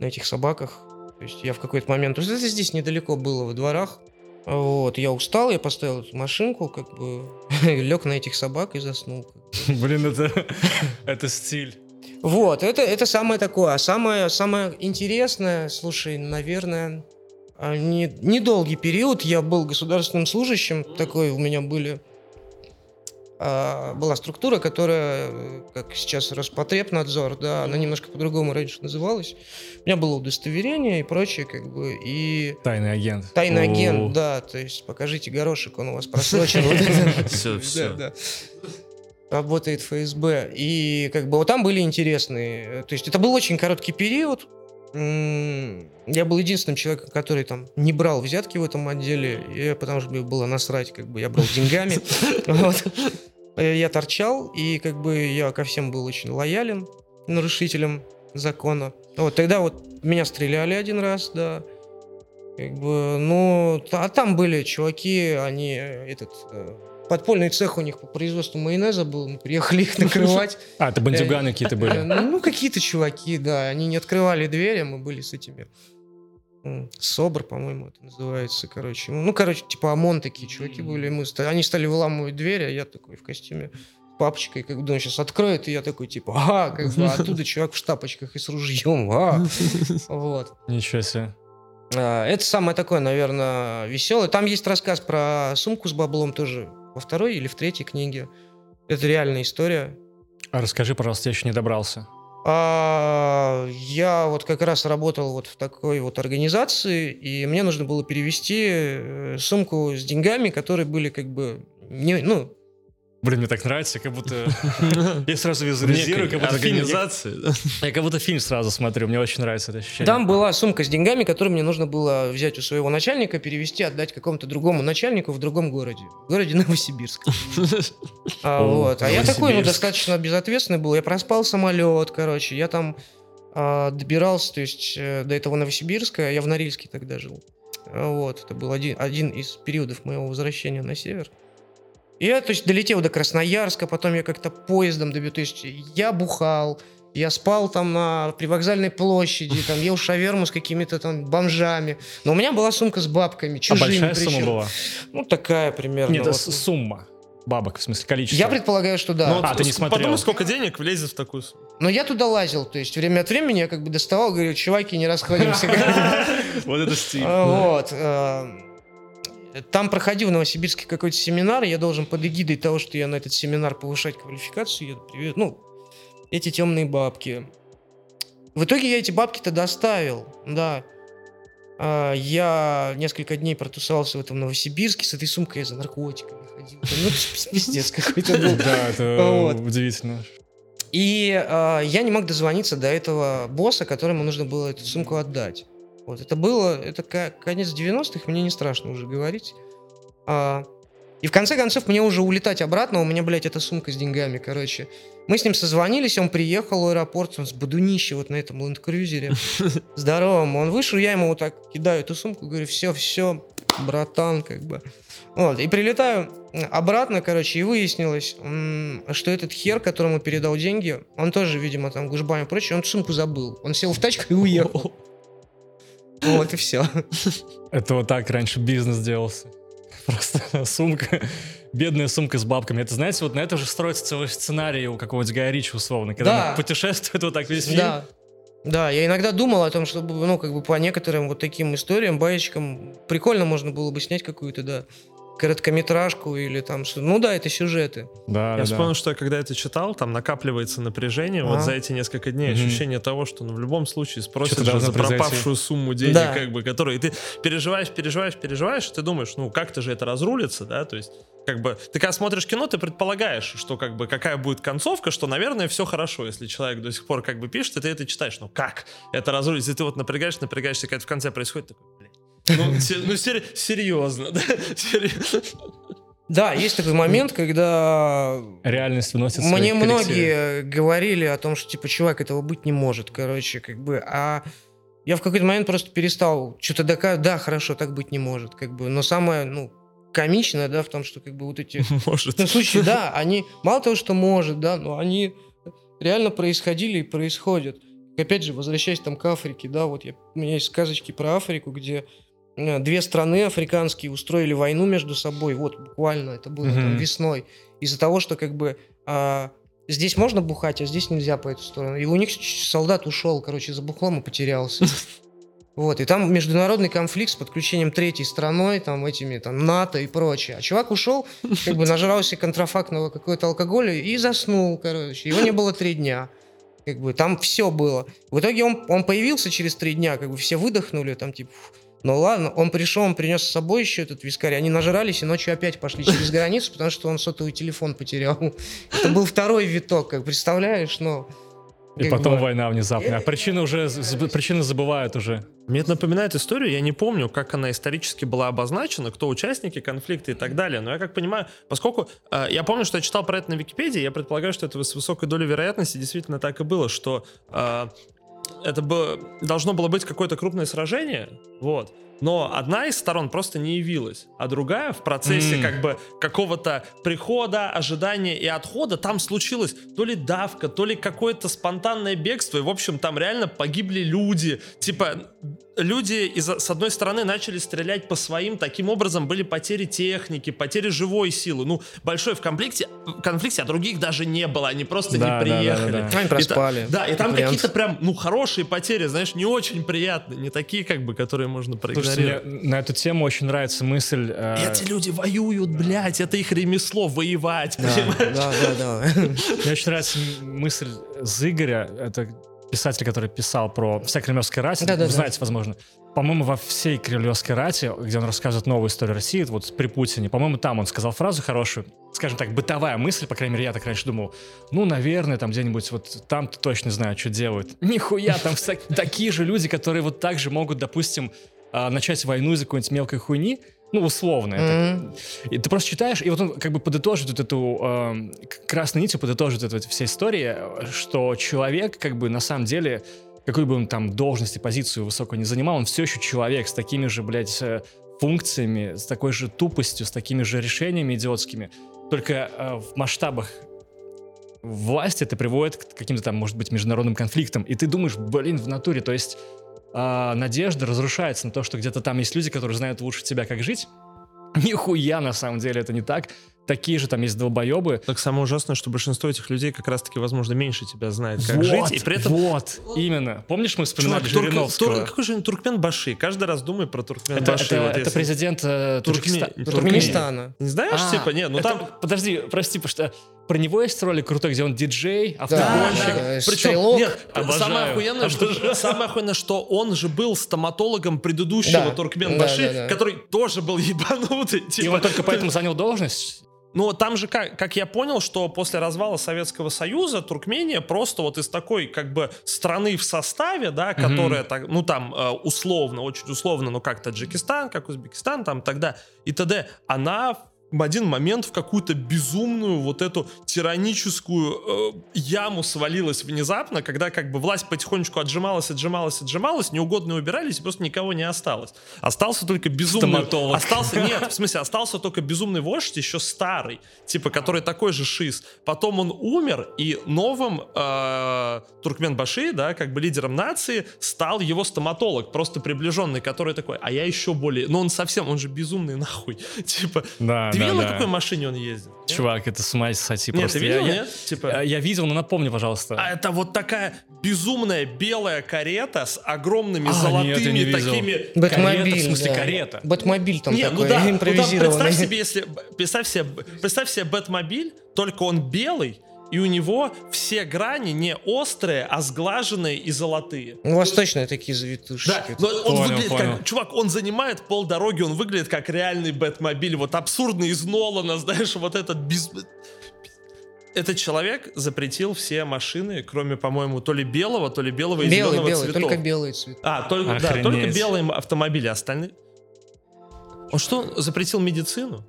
на этих собаках. То есть я в какой-то момент... То есть это здесь недалеко было, во дворах. Вот, я устал, я поставил эту машинку, как бы, лег на этих собак и заснул. Блин, это, это стиль. Вот, это, это самое такое. А самое, самое интересное, слушай, наверное, а, не, недолгий период я был государственным служащим. Такой у меня были... а, была структура, которая, как сейчас Роспотребнадзор, да, она немножко по-другому раньше называлась. У меня было удостоверение и прочее, как бы, и Тайный агент. тайный О. агент, да, то есть покажите горошек, он у вас просрочен. Все, все. Работает ФСБ. И как бы вот там были интересные. То есть это был очень короткий период. Я был единственным человеком, который там не брал взятки в этом отделе, и потому что мне было насрать, как бы я брал деньгами. Э, Я торчал, и как бы я ко всем был очень лоялен, нарушителям закона. Вот тогда вот меня стреляли один раз, да. Как бы, ну, а там были чуваки, они э, этот э, подпольный цех у них по производству майонеза был, мы приехали их накрывать. А, это бандюганы какие-то Э, были. Ну, какие-то чуваки, да, они не открывали двери, а мы были с этими СОБР, по-моему, это называется, короче. Ну, короче, типа ОМОН такие чуваки были. Мы ста- они стали выламывать двери, а я такой в костюме папочкой, как бы он сейчас откроет, и я такой, типа, а, как бы, оттуда чувак в штапочках и с ружьем, а. Вот. Ничего себе. А, Это самое такое, наверное, веселое. Там есть рассказ про сумку с баблом тоже во второй или в третьей книге. Это реальная история. А расскажи, пожалуйста, я еще не добрался. А, я вот как раз работал вот в такой вот организации, и мне нужно было перевести э, сумку с деньгами, которые были как бы не, ну, Блин, мне так нравится, как будто... Я сразу визуализирую, как будто организации. я как будто фильм сразу смотрю, мне очень нравится это ощущение. Там была сумка с деньгами, которую мне нужно было взять у своего начальника, перевести, отдать какому-то другому начальнику в другом городе. В городе Новосибирск. А, вот. а я такой, ну, достаточно безответственный был. Я проспал самолет, короче. Я там а, добирался, то есть э, до этого Новосибирска. Я в Норильске тогда жил. Вот. Это был один, один из периодов моего возвращения на север. Я, то есть, долетел до Красноярска, потом я как-то поездом добил. То есть я бухал, Я спал там на привокзальной площади, там ел шаверму с какими-то там бомжами. Но у меня была сумка с бабками, А чужими большая причем. сумма была? Ну, такая примерно. Нет, вот. сумма. Бабок, в смысле, количество. Я предполагаю, что да. Ну, А, ты не смотрел. Подумай, сколько денег влезет в такую сумму. Но я туда лазил, то есть время от времени я как бы доставал, говорю, чуваки, не расходимся. Вот это стиль. А, Вот. Там проходил в Новосибирске какой-то семинар, я должен под эгидой того, что я на этот семинар повышать квалификацию, еду, привет, ну, эти темные бабки. В итоге я эти бабки-то доставил, да. А, Я несколько дней протусовался в этом Новосибирске, с этой сумкой я за наркотиками ходил. Ну, пиздец какой-то был. Да, это удивительно. И э, я не мог дозвониться до этого босса, которому нужно было эту сумку отдать. Вот это было, это конец 90-х, мне не страшно уже говорить. А, и в конце концов мне уже улетать обратно, у меня, блядь, эта сумка с деньгами, короче. Мы с ним созвонились, он приехал в аэропорт, он с бодунище вот на этом ленд-крузере. Здоровым. Он вышел, я ему вот так кидаю эту сумку, говорю, все, все, братан, как бы. Вот, и прилетаю обратно, короче, и выяснилось, что этот хер, которому передал деньги, он тоже, видимо, там гужбами и прочее, он сумку забыл. Он сел в тачку и уехал. Вот и все. Это вот так раньше бизнес делался. Просто сумка, бедная сумка с бабками. Это, знаете, вот на это же строится целый сценарий у какого-нибудь Гая Ричи, условно, когда Да. путешествует вот так весь фильм. Да. Да, я иногда думал о том, чтобы, ну, как бы по некоторым вот таким историям, баечкам, прикольно можно было бы снять какую-то, да, короткометражку или там что Ну да, это сюжеты. Да, Я да, вспомнил, да. что я когда это читал, там накапливается напряжение вот Ага. за эти несколько дней. Мгм. Ощущение того, что ну, в любом случае спросят же за произойти. пропавшую сумму денег, Да. как бы, которую... И ты переживаешь, переживаешь, переживаешь, и ты думаешь, ну как-то же это разрулится, да, то есть как бы ты когда смотришь кино, ты предполагаешь, что как бы какая будет концовка, что, наверное, все хорошо, если человек до сих пор как бы пишет, и ты это читаешь, ну как это разрулится, и ты вот напрягаешь, напрягаешься, когда это в конце происходит, такой. Ну, се- ну, серьезно, да? Серьезно. Да, есть такой момент, когда Реальность вносит свои Мне многие говорили о том, что, типа, чувак, этого быть не может, короче, как бы, а я в какой-то момент просто перестал что-то доказывать, да, хорошо, так быть не может, как бы, но самое, ну, комичное, да, в том, что, как бы, вот эти Может. ну, случаи, да, они, мало того, что может, да, но они реально происходили и происходят. Опять же, возвращаясь там к Африке, да, вот я, у меня есть сказочки про Африку, где две страны африканские устроили войну между собой, вот буквально это было там Мгм. весной, из-за того, что как бы а, здесь можно бухать, а здесь нельзя по эту сторону. И у них солдат ушел, короче, за бухлом и потерялся. Вот, и там международный конфликт с подключением третьей страной, там, этими, там, НАТО и прочее. А чувак ушел, как бы нажрался контрафактного какого-то алкоголя и заснул, короче. Его не было три дня. Как бы там все было. В итоге он, он появился через три дня, как бы все выдохнули, там, типа, «Фу, ну ладно, он пришел, он принес с собой еще этот вискарь, они нажрались и ночью опять пошли через границу, потому что он сотовый телефон потерял. Это был второй виток, как представляешь, но... И как потом бы- война внезапная. А причины уже, причины забывают уже. Мне это напоминает историю, я не помню, как она исторически была обозначена, кто участники конфликта и так далее, но я как понимаю, поскольку э, я помню, что я читал про это на Википедии, я предполагаю, что это с высокой долей вероятности действительно так и было, что э, это бы, должно было быть какое-то крупное сражение, вот, но одна из сторон просто не явилась, а другая в процессе М. как бы какого-то прихода, ожидания и отхода там случилось то ли давка, то ли какое-то спонтанное бегство, и в общем там реально погибли люди, типа люди из, с одной стороны начали стрелять по своим, таким образом были потери техники, потери живой силы, ну большой в конфликте, в конфликте, а других даже не было, они просто Да, да, не да, да, приехали. да. Они И проспали. да, и там какие-то прям, ну, хорошие потери, знаешь, не очень приятные, не такие, как бы, которые можно Слушайте, проигнорировать. мне на эту тему очень нравится мысль... э, Эти люди воюют, блядь, это их ремесло воевать, Да, понимаешь? да, да, да. Мне очень нравится мысль Зыгоря, это писатель, который писал про вся кремлевская рать, Да-да-да. вы знаете, возможно. По-моему, во всей кремлевской рате, где он рассказывает новую историю России, вот при Путине, по-моему, там он сказал фразу хорошую, скажем так, бытовая мысль, по крайней мере, я так раньше думал, ну, наверное, там где-нибудь вот там-то точно знают, что делают. Нихуя, там такие же люди, которые вот так же могут, допустим, а, начать войну из-за какой-нибудь мелкой хуйни, ну, условно, это Мгм. и ты просто читаешь, и вот он как бы подытожит вот эту эм, к- красной нитью, подытожит эту, эту все истории, э, что человек как бы на самом деле, какой бы он там должности, позицию высокую не занимал, он все еще человек с такими же, блядь, э, функциями, с такой же тупостью, с такими же решениями идиотскими, только э, в масштабах власти это приводит к каким-то там, может быть, международным конфликтам. И ты думаешь, блин, в натуре, то есть э, надежда разрушается на то, что где-то там есть люди, которые знают лучше тебя, как жить. Нихуя, на самом деле, это не так такие же там есть долбоебы. Так самое ужасное, что большинство этих людей как раз-таки, возможно, меньше тебя знает, как вот, жить. И при этом... Вот, именно. Помнишь, мы вспоминали Чувак, Жириновского? Тур, какой же Туркмен Баши? Каждый раз думаю про Туркмен это, Баши. Это, вот это если... президент э. Туркеста... Туркменистана. Не знаешь, а, типа? Нет, ну это, там... Подожди, прости, потому что про него есть ролик крутой, где он диджей, автогонщик. Да, да, Причем, стрелок. нет, Обожаю. самое охуенное, что, самое охуенное, что он же был стоматологом предыдущего Да. Туркмен Да, Баши, да, да. который тоже был ебанутый. И Типа, он только поэтому занял должность. Ну, там же, как, как я понял, что после развала Советского Союза Туркмения просто вот из такой, как бы, страны в составе, да, которая, так, ну, там, э, условно, очень условно, ну, как Таджикистан, как Узбекистан, там, тогда и т.д., она в один момент в какую-то безумную вот эту тираническую э, яму свалилась внезапно, когда как бы власть потихонечку отжималась, отжималась, отжималась, неугодные убирались, и просто никого не осталось. Остался только безумный... Стоматолог. Остался, нет, в смысле, остался только безумный вождь, еще старый, типа, который такой же шиз. Потом он умер, и новым э, Туркменбаши, да, как бы лидером нации, стал его стоматолог, просто приближенный, который такой, а я еще более... Ну он совсем, он же безумный нахуй. Типа, Да, ты да, видел, на да. какой машине он ездит? Чувак, это с ума сойти Нет, просто. ты видел, я, нет? Типа... Я, я видел, но напомни, пожалуйста. А это вот такая безумная белая карета с огромными А, золотыми нет, я не видел. такими... Бэтмобиль, Карета, в смысле, да. карета. Бэтмобиль там Не, ну такой да, ну там импровизированный. представь себе, если представь себе, представь себе Бэтмобиль, только он белый, и у него все грани не острые, а сглаженные и золотые. Ну, восточные такие завитушки. Да, но он Понял, выглядит понял. как... Чувак, он занимает полдороги, он выглядит как реальный Бэтмобиль. Вот абсурдный из Нолана, знаешь, вот этот без... Этот человек запретил все машины, кроме, по-моему, то ли белого, то ли белого и Белый, зеленого белый, цветов. только белые цветы. А, только, да, только белые автомобили, остальные... Он что, запретил медицину?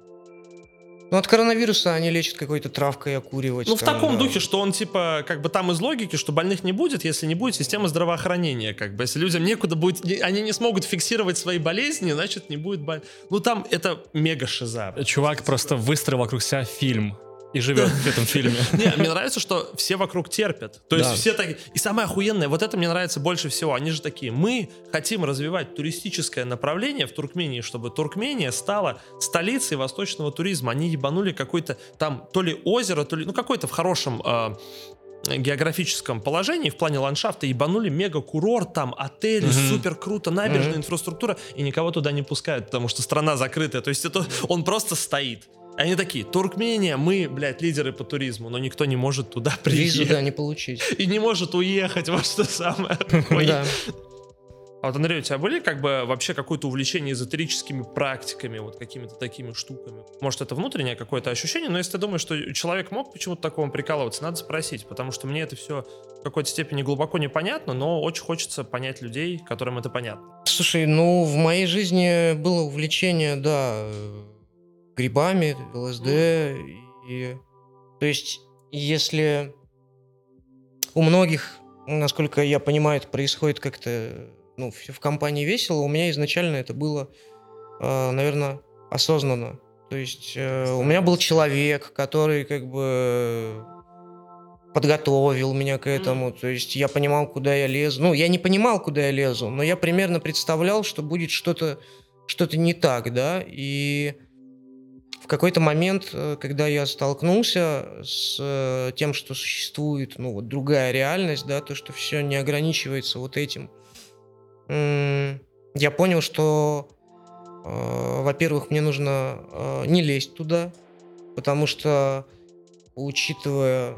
Ну, от коронавируса они лечат какой-то травкой окуривать. Ну, в там, таком да. духе, что он, типа, как бы там из логики, что больных не будет, если не будет системы здравоохранения, как бы. Если людям некуда будет, не- они не смогут фиксировать свои болезни, значит, не будет боль. Ну, там это мега шиза. Чувак просто выстроил вокруг себя фильм и живет в этом фильме. Не, мне нравится, что все вокруг терпят. То есть Да. все так... И самое охуенное, вот это мне нравится больше всего. Они же такие, мы хотим развивать туристическое направление в Туркмении, чтобы Туркмения стала столицей восточного туризма. Они ебанули какой-то там то ли озеро, то ли... Ну, какой-то в хорошем... э, географическом положении в плане ландшафта ебанули мега-курорт, там отели, супер круто, набережная, инфраструктура, и никого туда не пускают, потому что страна закрытая. То есть это он просто стоит. Они такие, Туркмения, мы, блядь, лидеры по туризму, но никто не может туда Визу, приехать. да, не получить. И не может уехать, вот что самое. А вот, Андрей, у тебя были как бы вообще какое-то увлечение эзотерическими практиками, вот какими-то такими штуками? Может, это внутреннее какое-то ощущение, но если ты думаешь, что человек мог почему-то такому прикалываться, надо спросить, потому что мне это все в какой-то степени глубоко непонятно, но очень хочется понять людей, которым это понятно. Слушай, ну, в моей жизни было увлечение, да, грибами, ЛСД. И, то есть, если у многих, насколько я понимаю, это происходит как-то, ну, в компании весело, у меня изначально это было, наверное, осознанно. То есть, э, у меня был человек, который как бы подготовил меня к этому. То есть я понимал, куда я лезу. Ну, я не понимал, куда я лезу, но я примерно представлял, что будет что-то что-то не так, да. И в какой-то момент, э, когда я столкнулся с э, тем, что существует, ну, вот другая реальность, да, то, что все не ограничивается вот этим, я понял, что, э, во-первых, мне нужно не лезть туда, потому что, учитывая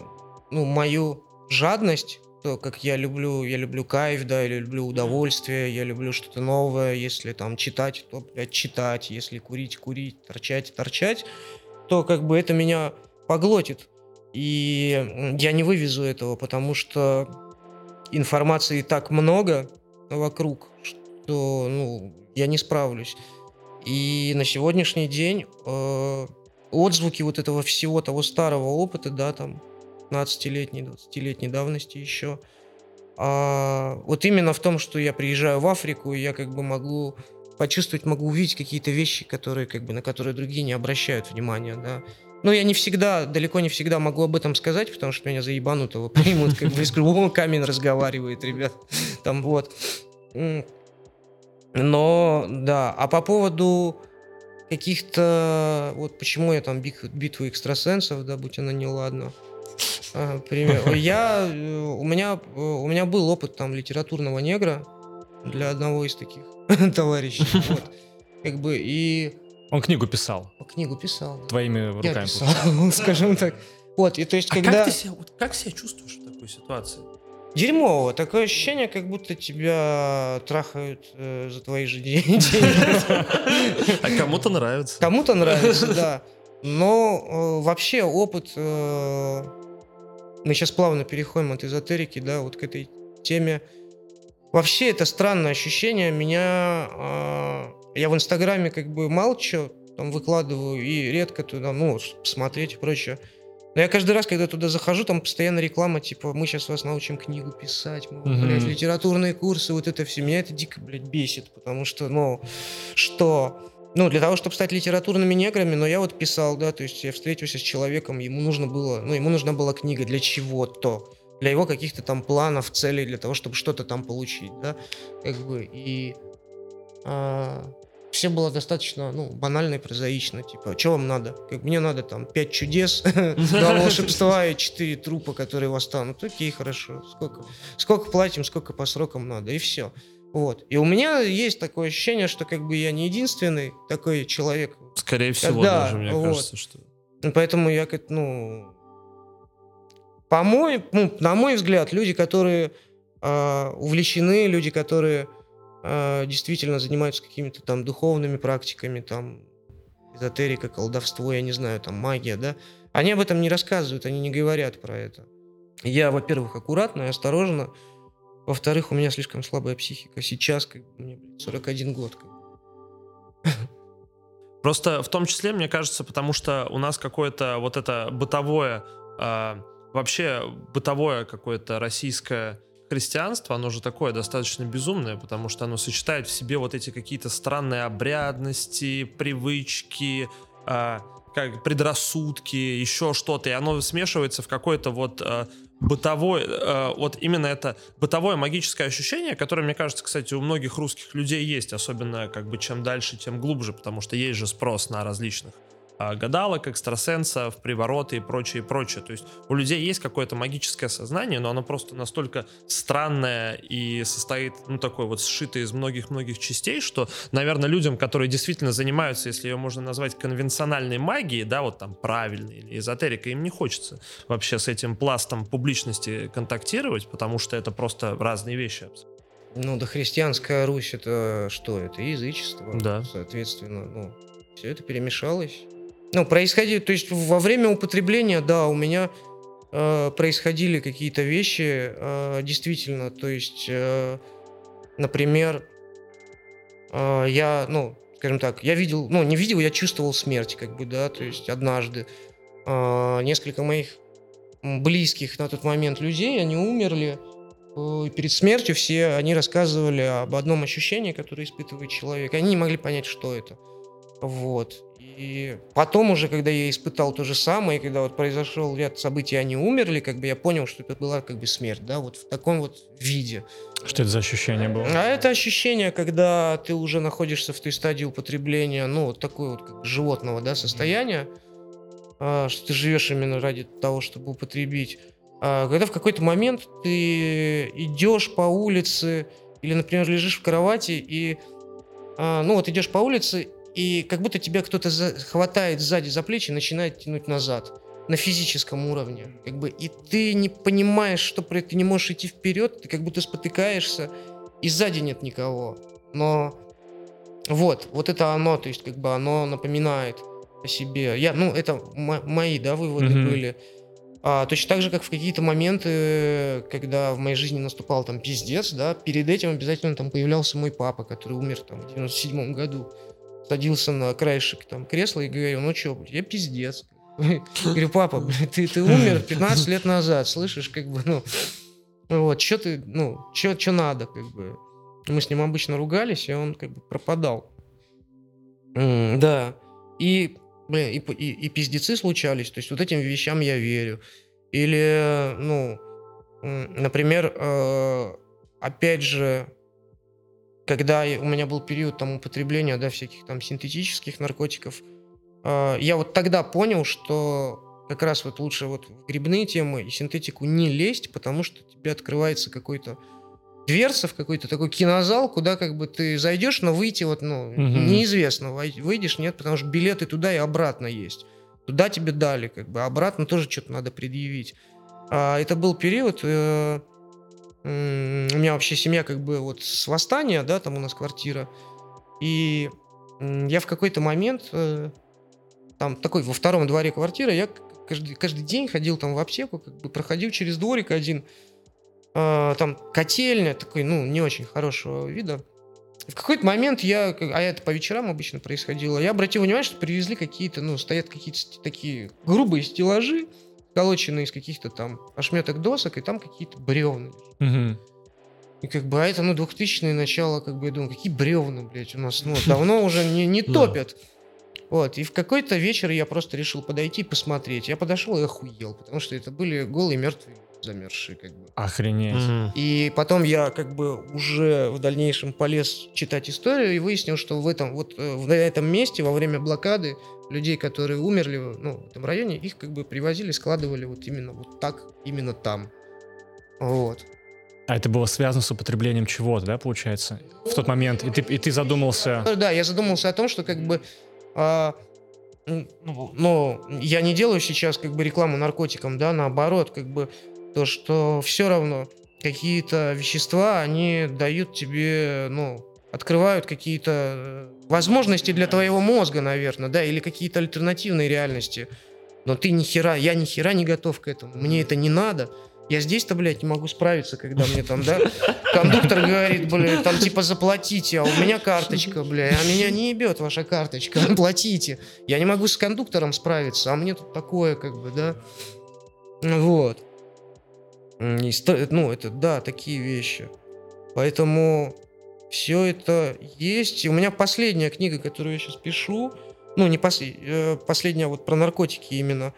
ну, мою жадность, то, как я люблю, я люблю кайф, да, я люблю удовольствие, я люблю что-то новое, если там читать, то, блядь, читать, если курить, курить, торчать, торчать, то как бы это меня поглотит. И я не вывезу этого, потому что информации так много вокруг, что, ну, я не справлюсь. И на сегодняшний день э, отзвуки вот этого всего того старого опыта, да, там, 15-летней, 20-летней давности еще. А, вот именно в том, что я приезжаю в Африку, и я как бы могу почувствовать, могу увидеть какие-то вещи, которые как бы на которые другие не обращают внимания, да. Ну, я не всегда, далеко не всегда могу об этом сказать, потому что меня заебанутого примут, как бы, скажу, о, камень разговаривает, ребят. Там вот. Но, да, а по поводу каких-то... Вот почему я там битву экстрасенсов, да, будь она неладна. А, пример. Я, э, у меня, э, у меня был опыт там литературного негра для одного из таких товарищей. Вот. Как бы и... Он книгу писал. Книгу писал. Да. Твоими руками. Я писал, скажем так. Вот, и то есть, а когда... Как, ты себя, вот, как себя чувствуешь в такой ситуации? Дерьмово. Такое ощущение, как будто тебя трахают э, за твои же деньги. А кому-то нравится. Кому-то нравится, да. Но э, вообще опыт... Э, мы сейчас плавно переходим от эзотерики, да, вот к этой теме. Вообще это странное ощущение. Меня... Э, я в Инстаграме как бы молчу, там выкладываю и редко туда, ну, посмотреть и прочее. Но я каждый раз, когда туда захожу, там постоянно реклама, типа, мы сейчас вас научим книгу писать, мы, mm-hmm. блядь, литературные курсы, вот это все. Меня это дико, блядь, бесит, потому что, ну, что? Ну, для того, чтобы стать литературными неграми, но я вот писал, да, то есть я встретился с человеком, ему нужно было, ну, ему нужна была книга для чего-то, для его каких-то там планов, целей, для того, чтобы что-то там получить, да, как бы, и... А, все было достаточно, ну, банально и прозаично. Типа, что вам надо? Как мне надо там пять чудес, два волшебства и четыре трупа, которые восстанут. Окей, хорошо. Сколько, сколько платим, сколько по срокам надо, и все. Вот. И у меня есть такое ощущение, что как бы я не единственный такой человек. Скорее всего, да, даже, мне вот. кажется, что... Поэтому я как, ну... По мой, ну, на мой взгляд, люди, которые э, увлечены, люди, которые э, действительно занимаются какими-то там духовными практиками, там эзотерика, колдовство, я не знаю, там магия, да, они об этом не рассказывают, они не говорят про это. Я, во-первых, аккуратно и осторожно, во-вторых, у меня слишком слабая психика. Сейчас, как бы, мне 41 год. Как Просто в том числе, мне кажется, потому что у нас какое-то вот это бытовое, э, вообще бытовое какое-то российское христианство, оно же такое достаточно безумное, потому что оно сочетает в себе вот эти какие-то странные обрядности, привычки, э, как предрассудки, еще что-то, и оно смешивается в какой-то вот э, бытовой, э, вот именно это бытовое магическое ощущение, которое, мне кажется, кстати, у многих русских людей есть, особенно как бы чем дальше, тем глубже, потому что есть же спрос на различных гадалок, экстрасенсов, привороты и прочее, прочее. То есть у людей есть какое-то магическое сознание, но оно просто настолько странное и состоит, ну, такой вот сшитое из многих-многих частей, что, наверное, людям, которые действительно занимаются, если ее можно назвать конвенциональной магией, да, вот там правильной или эзотерикой, им не хочется вообще с этим пластом публичности контактировать, потому что это просто разные вещи Ну, да христианская Русь это что? Это язычество. Да. Соответственно, ну, все это перемешалось. Ну, происходили, то есть во время употребления, да, у меня э, происходили какие-то вещи, э, действительно, то есть, э, например, э, я, ну, скажем так, я видел, ну, не видел, я чувствовал смерть, как бы, да, то есть однажды э, несколько моих близких на тот момент людей, они умерли, э, перед смертью все они рассказывали об одном ощущении, которое испытывает человек. Они не могли понять, что это. Вот. И потом уже, когда я испытал то же самое, и когда вот произошел ряд событий, они умерли, как бы я понял, что это была как бы смерть, да, вот в таком вот виде. Что это за ощущение было? А это ощущение, когда ты уже находишься в той стадии употребления, ну, вот такой вот как животного, да, состояния, а, что ты живешь именно ради того, чтобы употребить. А, когда в какой-то момент ты идешь по улице, или, например, лежишь в кровати, и, а, ну, вот идешь по улице, и как будто тебя кто-то за... хватает сзади за плечи и начинает тянуть назад на физическом уровне. Как бы, и ты не понимаешь, что ты не можешь идти вперед, ты как будто спотыкаешься, и сзади нет никого. Но вот, вот это оно, то есть как бы оно напоминает о себе. Я, ну, это мои, да, выводы mm-hmm. были. А, точно так же, как в какие-то моменты, когда в моей жизни наступал там пиздец, да, перед этим обязательно там появлялся мой папа, который умер там в 97 году садился на краешек там кресла и говорил, ну что, я пиздец. Говорю, папа, ты, ты умер 15 лет назад, слышишь, как бы, ну, вот, что ты, ну, что надо, как бы. Мы с ним обычно ругались, и он как бы пропадал. Mm, да. И Блин, и, и, и пиздецы случались, то есть вот этим вещам я верю. Или, ну, например, э, опять же, когда у меня был период там употребления, да, всяких там синтетических наркотиков, э, я вот тогда понял, что как раз вот лучше вот в грибные темы и синтетику не лезть, потому что тебе открывается какой-то дверца в какой-то такой кинозал, куда как бы ты зайдешь, но выйти вот, ну, угу. неизвестно, выйдешь, нет, потому что билеты туда и обратно есть. Туда тебе дали, как бы, обратно тоже что-то надо предъявить. А, это был период, э, у меня вообще семья как бы вот с восстания, да, там у нас квартира, и я в какой-то момент, э, там такой во втором дворе квартиры, я каждый, каждый день ходил там в аптеку, как бы проходил через дворик один, э, там котельня такой, ну, не очень хорошего вида. В какой-то момент я, а это по вечерам обычно происходило, я обратил внимание, что привезли какие-то, ну, стоят какие-то такие грубые стеллажи, сколоченные из каких-то там ошметок досок, и там какие-то бревна. Угу. И как бы, а это, ну, 2000-е начало, как бы, я думаю, какие бревна, блядь, у нас, ну, давно уже не, не топят. Вот, и в какой-то вечер я просто решил подойти посмотреть. Я подошел и охуел, потому что это были голые мертвые замерзшие, как бы. Охренеть. Угу. И потом я как бы уже в дальнейшем полез читать историю и выяснил, что в этом вот э, в этом месте во время блокады людей, которые умерли ну, в этом районе, их как бы привозили, складывали вот именно вот так, именно там. Вот. А это было связано с употреблением чего-то, да, получается? В тот момент. И ты, и ты задумался... Да, я задумался о том, что как бы... А, ну, ну, я не делаю сейчас как бы рекламу наркотикам, да, наоборот, как бы то, что все равно какие-то вещества, они дают тебе, ну, открывают какие-то э, возможности для твоего мозга, наверное, да, или какие-то альтернативные реальности. Но ты ни хера, я ни хера не готов к этому. Мне это не надо. Я здесь-то, блядь, не могу справиться, когда мне там, да, кондуктор говорит, блядь, там типа заплатите, а у меня карточка, блядь, а меня не ебет ваша карточка, платите. Я не могу с кондуктором справиться, а мне тут такое, как бы, да. Вот. Ну, это, да, такие вещи. Поэтому все это есть. И у меня последняя книга, которую я сейчас пишу, ну, не пос... Э, последняя вот про наркотики именно.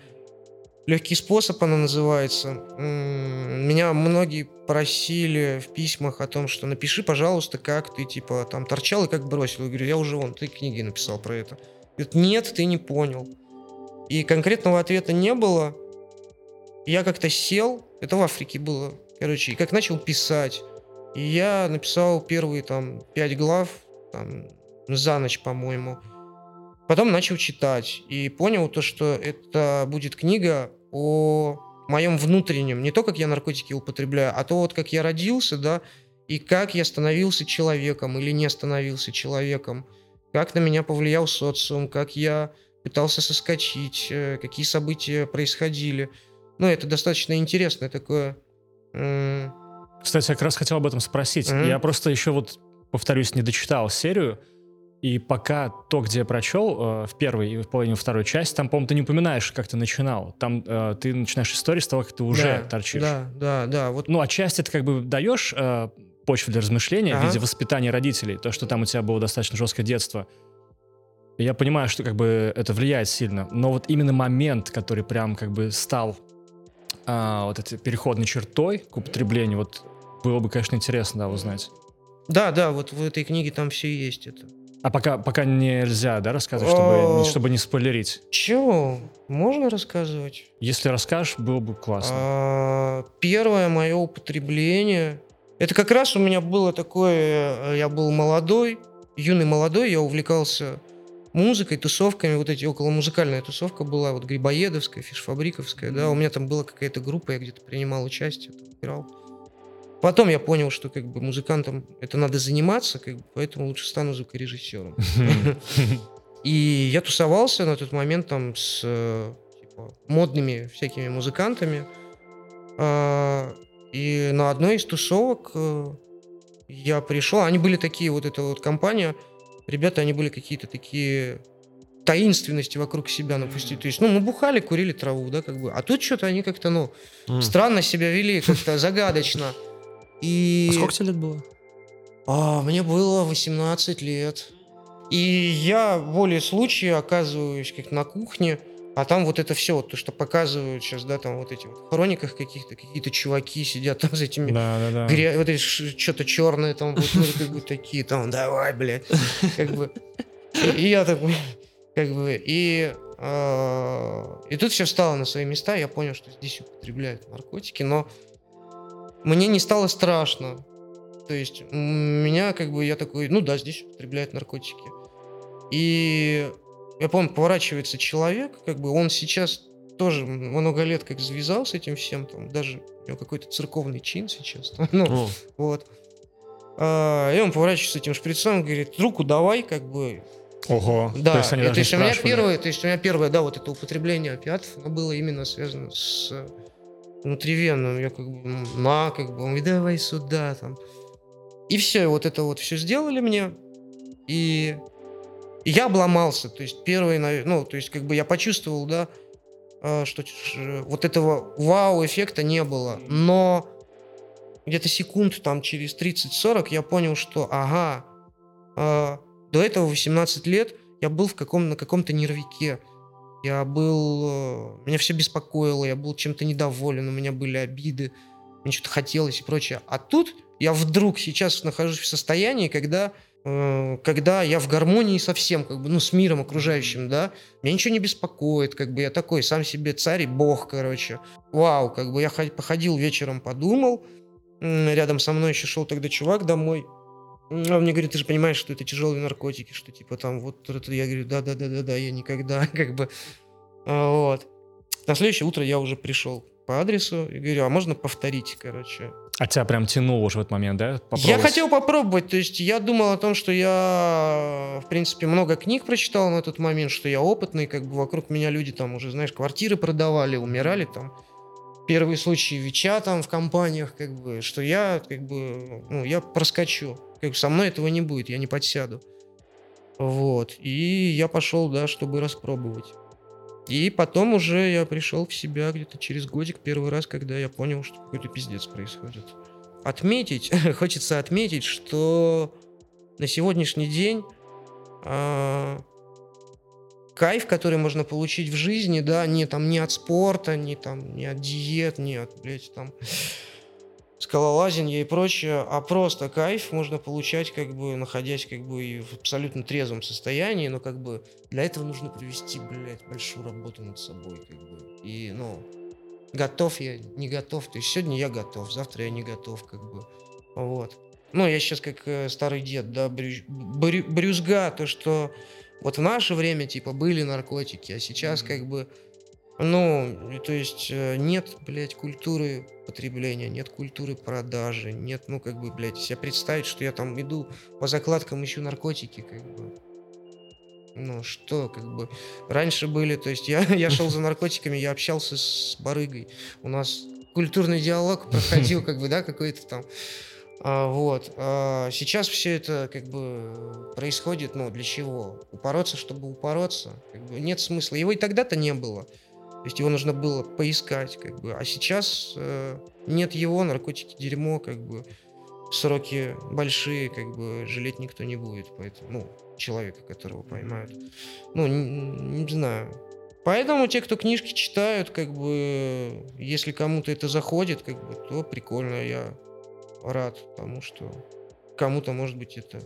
Легкий способ она называется. Меня многие просили в письмах о том, что напиши, пожалуйста, как ты, типа, там торчал и как бросил. Я говорю, я уже вон, ты книги написал про это. Говорит, нет, ты не понял. И конкретного ответа не было. Я как-то сел, это в Африке было, короче, и как начал писать. И я написал первые там пять глав, там, за ночь, по-моему. Потом начал читать и понял то, что это будет книга о моем внутреннем, не то, как я наркотики употребляю, а то вот как я родился, да, и как я становился человеком или не становился человеком, как на меня повлиял социум, как я пытался соскочить, э, какие события происходили. Ну, это достаточно интересное такое кстати, я как раз хотел об этом спросить. Mm-hmm. Я просто еще вот, повторюсь, не дочитал серию, и пока то, где я прочел, э, в первой и в половине второй части, там, по-моему, ты не упоминаешь, как ты начинал. Там э, ты начинаешь историю с того, как ты уже да, торчишь. Да, да, да. Вот. Ну, отчасти ты как бы даешь э, почву для размышления ага. в виде воспитания родителей, то, что там у тебя было достаточно жесткое детство. я понимаю, что как бы это влияет сильно, но вот именно момент, который прям как бы стал а, вот этой переходной чертой к употреблению, вот было бы, конечно, интересно, да, узнать. Да, да, вот в этой книге там все есть это. А пока, пока нельзя, да, рассказывать, чтобы, чтобы не спойлерить? Чего? Можно рассказывать? Если расскажешь, было бы классно. А, первое мое употребление... Это как раз у меня было такое... Я был молодой, юный молодой, я увлекался музыкой, тусовками, вот эти около музыкальная тусовка была, вот Грибоедовская, Фишфабриковская, да, у меня там была какая-то группа, я где-то принимал участие, там, играл. Потом я понял, что как бы музыкантам это надо заниматься, как бы, поэтому лучше стану звукорежиссером. И я тусовался на тот момент там с типа, модными всякими музыкантами. А, и на одной из тусовок э, я пришел, они были такие, вот эта вот компания, ребята, они были какие-то такие таинственности вокруг себя напустить. То есть, ну, мы бухали, курили траву, да, как бы. А тут что-то они как-то, ну, странно себя вели, как-то загадочно. И... А сколько тебе лет было? А, мне было 18 лет. И я более случая оказываюсь как на кухне, а там вот это все, вот то, что показывают сейчас, да, там вот эти вот хрониках каких-то, какие-то чуваки сидят там за этими, Да, да, да. гря- вот эти что-то черное там, вот, как бы такие там, давай, блядь, как бы. И, я такой, как бы, и, а, и тут все встало на свои места, я понял, что здесь употребляют наркотики, но мне не стало страшно. То есть меня как бы, я такой, ну да, здесь употребляют наркотики. И я помню, поворачивается человек, как бы он сейчас тоже много лет как завязал с этим всем, там даже у него какой-то церковный чин сейчас, там, ну, О, вот. А, и он поворачивается этим шприцом, говорит, руку давай, как бы, Ого. да, То есть они даже то есть не у меня первое, то есть у меня первое, да, вот это употребление опиатов, оно было именно связано с э, внутривенным. Я как бы, ну, на, как бы, он говорит, давай сюда, там. И все, вот это вот все сделали мне, и я обломался, то есть первый, ну, то есть как бы я почувствовал, да, э, что вот этого вау-эффекта не было, но где-то секунд там через 30-40 я понял, что ага, э, до этого 18 лет я был в каком, на каком-то нервике. Я был... э, Меня все беспокоило, я был чем-то недоволен, у меня были обиды, мне что-то хотелось и прочее. А тут я вдруг сейчас нахожусь в состоянии, когда, когда я в гармонии совсем, как бы, ну, с миром окружающим, да, меня ничего не беспокоит, как бы я такой сам себе царь и бог, короче. Вау, как бы я ход- походил вечером, подумал, рядом со мной еще шел тогда чувак домой, М, он мне говорит, ты же понимаешь, что это тяжелые наркотики, что типа там вот это, я говорю, да-да-да-да-да, я никогда, как бы, А, вот. На следующее утро я уже пришел по адресу и говорю, а можно повторить, короче. А тебя прям тянуло уже в этот момент, да? Я Попробовать? хотел попробовать, то есть я думал о том, что я, в принципе, много книг прочитал на тот момент, что я опытный, как бы вокруг меня люди там уже, знаешь, квартиры продавали, умирали там. Первые случаи ВИЧа там в компаниях, как бы, что я, как бы, ну, я проскочу. Как бы со мной этого не будет, я не подсяду. Вот. И я пошел, да, чтобы распробовать. И потом уже я пришел в себя где-то через годик первый раз, когда я понял, что какой-то пиздец происходит. Отметить, хочется отметить, что на сегодняшний день а, кайф, который можно получить в жизни, да, не там не от спорта, не там не от диет, не от, блядь, там скалолазинья и прочее, а просто кайф можно получать, как бы, находясь, как бы, и в абсолютно трезвом состоянии, но, как бы, для этого нужно провести, блядь, большую работу над собой, как бы, и, ну, готов я, не готов, то есть сегодня я готов, завтра я не готов, как бы, вот. Ну, я сейчас как э, старый дед, да, брю- брю- брюзга, то, что вот в наше время, типа, были наркотики, а сейчас, как бы, ну, то есть э, нет, блядь, культуры потребления, нет культуры продажи, нет, ну, как бы, блядь, себе представить, что я там иду по закладкам ищу наркотики, как бы. Ну, что, как бы, раньше были, то есть я, я шел за наркотиками, я общался с барыгой, у нас культурный диалог проходил, как бы, да, какой-то там, а, вот. А сейчас все это как бы происходит, ну, для чего? Упороться, чтобы упороться. Как бы нет смысла. Его и тогда-то не было. То есть его нужно было поискать, как бы. А сейчас э, нет его, наркотики дерьмо, как бы. Сроки большие, как бы жалеть никто не будет. Поэтому, ну, человека, которого поймают. Ну, не, не знаю. Поэтому те, кто книжки читают, как бы, если кому-то это заходит, как бы, то прикольно, я рад тому, что кому-то, может быть, это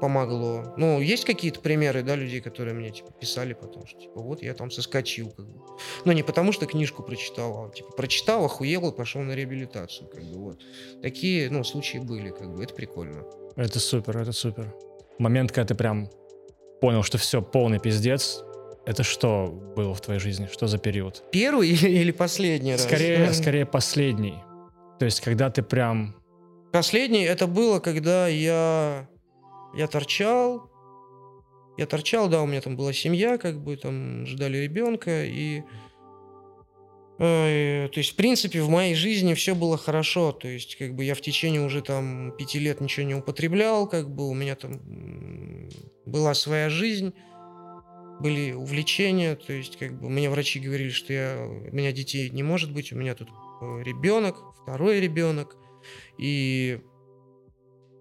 помогло. Ну, есть какие-то примеры, да, людей, которые мне, типа, писали потом, что, типа, вот я там соскочил, как бы. Ну, не потому что книжку прочитал, а, типа, прочитал, охуел и пошел на реабилитацию, как бы, вот. Такие, ну, случаи были, как бы, это прикольно. Это супер, это супер. Момент, когда ты прям понял, что все, полный пиздец, это что было в твоей жизни? Что за период? Первый или, или последний раз? Скорее, скорее последний. То есть, когда ты прям... Последний это было, когда я, я торчал. Я торчал, да, у меня там была семья, как бы там ждали ребенка, и э, то есть, в принципе, в моей жизни все было хорошо. То есть, как бы я в течение уже там пяти лет ничего не употреблял, как бы у меня там была своя жизнь, были увлечения. То есть, как бы мне врачи говорили, что я, у меня детей не может быть, у меня тут э, ребенок, второй ребенок. И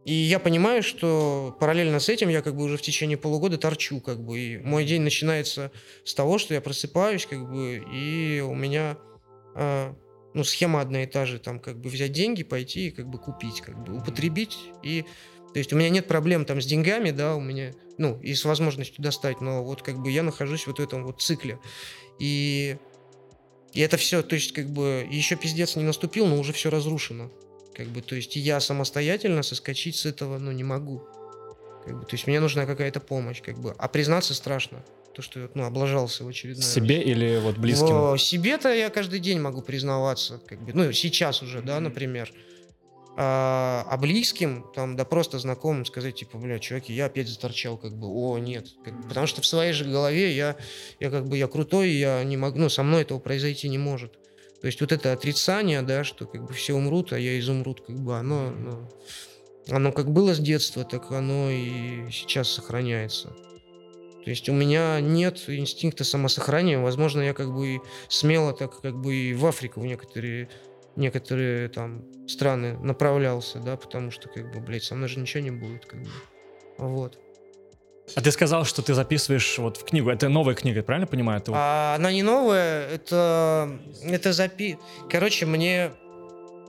И я понимаю, что параллельно с этим я как бы уже в течение полугода торчу, как бы, и мой день начинается с того, что я просыпаюсь, как бы, и у меня, э, ну, схема одна и та же, там, как бы взять деньги, пойти и как бы купить, как бы употребить, и, то есть у меня нет проблем там с деньгами, да, у меня, ну, и с возможностью достать, но вот как бы я нахожусь вот в этом вот цикле, и, и это все, то есть как бы еще пиздец не наступил, но уже все разрушено. Как бы, то есть я самостоятельно соскочить с этого, ну, не могу. Как бы, то есть мне нужна какая-то помощь, как бы. А признаться страшно. То, что ну, облажался в очередной Себе раз. или вот близким? Себе-то я каждый день могу признаваться. Как бы, ну, сейчас уже, да, например. А, а близким, там, да просто знакомым сказать, типа, бля, чуваки, я опять заторчал, как бы, о, нет. Как бы, потому что в своей же голове я, я как бы, я крутой, я не могу, ну, со мной этого произойти не может. То есть вот это отрицание, да, что как бы все умрут, а я изумруд, как бы оно, оно, оно как было с детства, так оно и сейчас сохраняется. То есть у меня нет инстинкта самосохранения. Возможно, я как бы смело так как бы и в Африку в некоторые некоторые там страны направлялся, да, потому что как бы, блядь, со мной же ничего не будет, как бы. Вот. А ты сказал, что ты записываешь вот в книгу. Это новая книга, правильно понимаю? Это а, она не новая, это, это запи... Короче, мне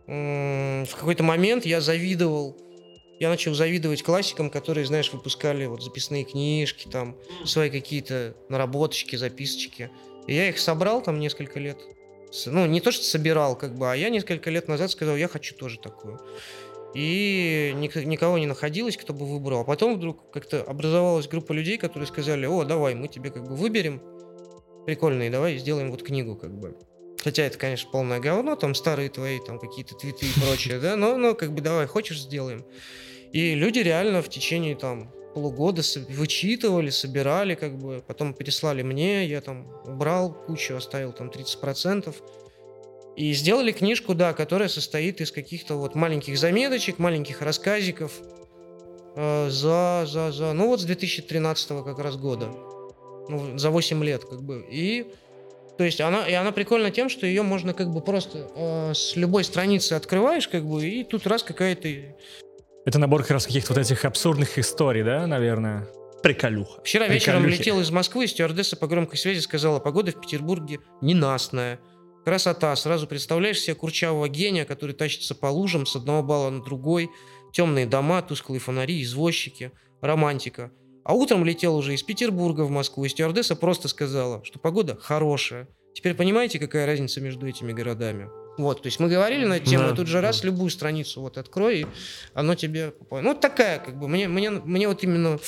в какой-то момент я завидовал я начал завидовать классикам, которые, знаешь, выпускали вот записные книжки, там, свои какие-то наработочки, записочки. И я их собрал там несколько лет. Ну, не то, что собирал, как бы, а я несколько лет назад сказал, я хочу тоже такую и никого не находилось, кто бы выбрал. А потом вдруг как-то образовалась группа людей, которые сказали, о, давай, мы тебе как бы выберем прикольные, давай сделаем вот книгу как бы. Хотя это, конечно, полное говно, там старые твои там какие-то твиты и прочее, да, но, но как бы давай, хочешь, сделаем. И люди реально в течение там полугода вычитывали, собирали, как бы, потом переслали мне, я там убрал кучу, оставил там 30%. И сделали книжку, да, которая состоит из каких-то вот маленьких заметочек, маленьких рассказиков э, за, за, за, ну вот с 2013 как раз года. Ну, за 8 лет, как бы. И то есть она, и она прикольна тем, что ее можно как бы просто э, с любой страницы открываешь, как бы, и тут раз какая-то... Это набор как раз каких-то вот этих абсурдных историй, да, наверное? Приколюха. Вчера Приколюхи. вечером летел из Москвы, стюардесса по громкой связи сказала, погода в Петербурге ненастная. Красота. Сразу представляешь себе курчавого гения, который тащится по лужам с одного балла на другой. Темные дома, тусклые фонари, извозчики. Романтика. А утром летел уже из Петербурга в Москву, и стюардесса просто сказала, что погода хорошая. Теперь понимаете, какая разница между этими городами? Вот, то есть мы говорили на эту тему, да, тут же раз любую страницу вот открой, и оно тебе... Ну, такая, как бы, мне, мне, мне вот именно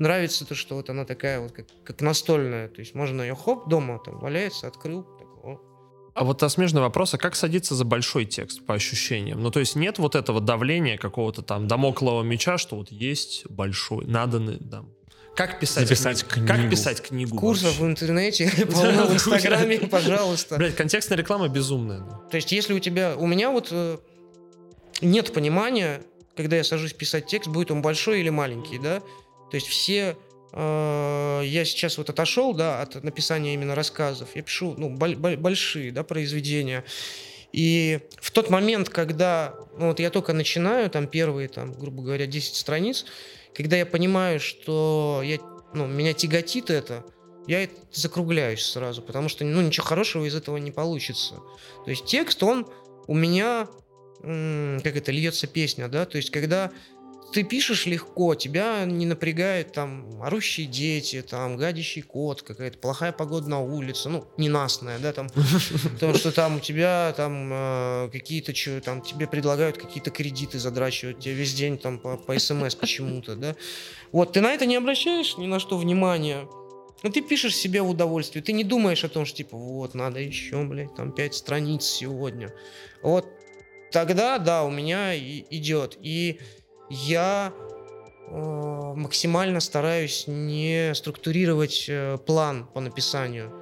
нравится то, что вот она такая вот, как, как настольная. То есть можно ее, хоп, дома там валяется, открыл, а вот а смежный вопрос, а как садиться за большой текст по ощущениям? Ну, то есть нет вот этого давления какого-то там домоклого меча, что вот есть большой, наданный там, как писать, Записать книгу? Как писать книгу? Курсов в интернете, полно в Инстаграме, пожалуйста. Блять, контекстная реклама безумная. То есть, если у тебя... У меня вот э, нет понимания, когда я сажусь писать текст, будет он большой или маленький, да? То есть все я сейчас вот отошел, да, от написания именно рассказов. Я пишу, ну, большие, да, произведения. И в тот момент, когда, ну, вот я только начинаю, там, первые, там, грубо говоря, 10 страниц, когда я понимаю, что я, ну, меня тяготит это, я закругляюсь сразу, потому что, ну, ничего хорошего из этого не получится. То есть текст, он у меня, как это, льется песня, да, то есть когда ты пишешь легко, тебя не напрягают там орущие дети, там гадящий кот, какая-то плохая погода на улице, ну, ненастная, да, там, потому что там у тебя там э, какие-то, там тебе предлагают какие-то кредиты задрачивать, тебе весь день там по, по смс почему-то, да. Вот, ты на это не обращаешь ни на что внимания, но ты пишешь себе в удовольствие, ты не думаешь о том, что типа, вот, надо еще, блядь, там пять страниц сегодня. Вот тогда, да, у меня идет. И я э, максимально стараюсь не структурировать э, план по написанию.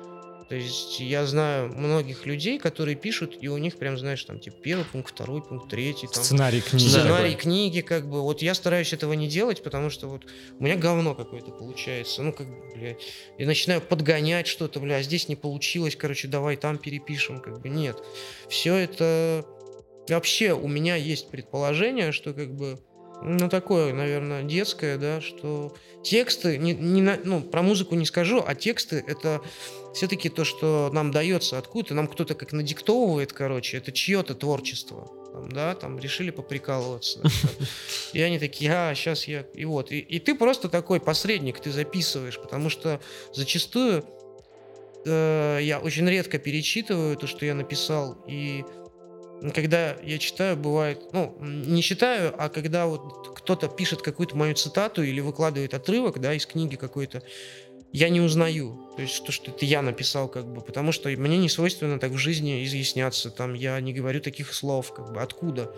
То есть я знаю многих людей, которые пишут, и у них прям, знаешь, там, типа, первый пункт, второй пункт, третий. Там, сценарий книги. Сценарий книги, как бы. Вот я стараюсь этого не делать, потому что вот у меня говно какое-то получается. Ну, как бы, блядь. Я начинаю подгонять что-то, бля, а здесь не получилось, короче, давай там перепишем, как бы. Нет. Все это... Вообще у меня есть предположение, что, как бы, ну, такое, наверное, детское, да, что тексты, не, не ну, про музыку не скажу, а тексты — это все-таки то, что нам дается откуда-то, нам кто-то как надиктовывает, короче, это чье-то творчество, там, да, там, решили поприкалываться. И они такие, а, сейчас я... И вот, и ты просто такой посредник, ты записываешь, потому что зачастую э, я очень редко перечитываю то, что я написал, и когда я читаю, бывает, ну, не читаю, а когда вот кто-то пишет какую-то мою цитату или выкладывает отрывок, да, из книги какой-то, я не узнаю. То есть то, что это я написал, как бы, потому что мне не свойственно так в жизни изъясняться, там, я не говорю таких слов, как бы, откуда?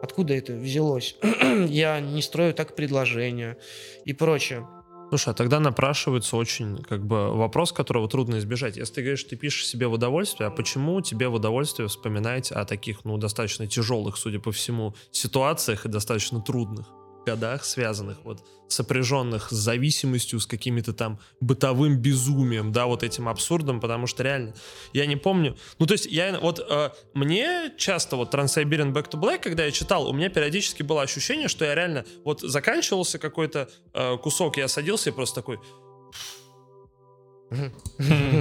Откуда это взялось? я не строю так предложения и прочее. Слушай, а тогда напрашивается очень как бы вопрос, которого трудно избежать. Если ты говоришь, ты пишешь себе в удовольствие, а почему тебе в удовольствие вспоминать о таких, ну, достаточно тяжелых, судя по всему, ситуациях и достаточно трудных? Годах, связанных вот сопряженных с зависимостью, с какими-то там бытовым безумием, да, вот этим абсурдом, потому что реально, я не помню, ну то есть я вот, э, мне часто вот Trans-Siberian Back to Black, когда я читал, у меня периодически было ощущение, что я реально, вот заканчивался какой-то э, кусок, я садился и просто такой,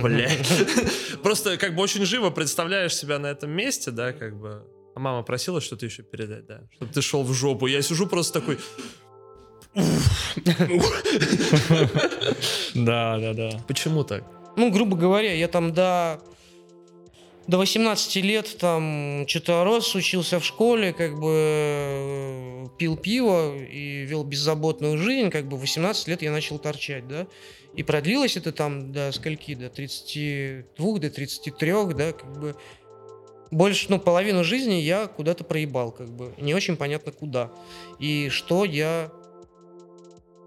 Блять. Просто как бы очень живо представляешь себя на этом месте, да, как бы. А мама просила что-то еще передать, да. Чтобы ты шел в жопу. Я сижу просто такой... Да, да, да. Почему так? Ну, грубо говоря, я там до до 18 лет там что-то рос, учился в школе, как бы э, пил пиво и вел беззаботную жизнь, как бы 18 лет я начал торчать, да. И продлилось это там до скольки, до 32, до 33, да, как бы больше, ну, половину жизни я куда-то проебал, как бы. Не очень понятно куда. И что я...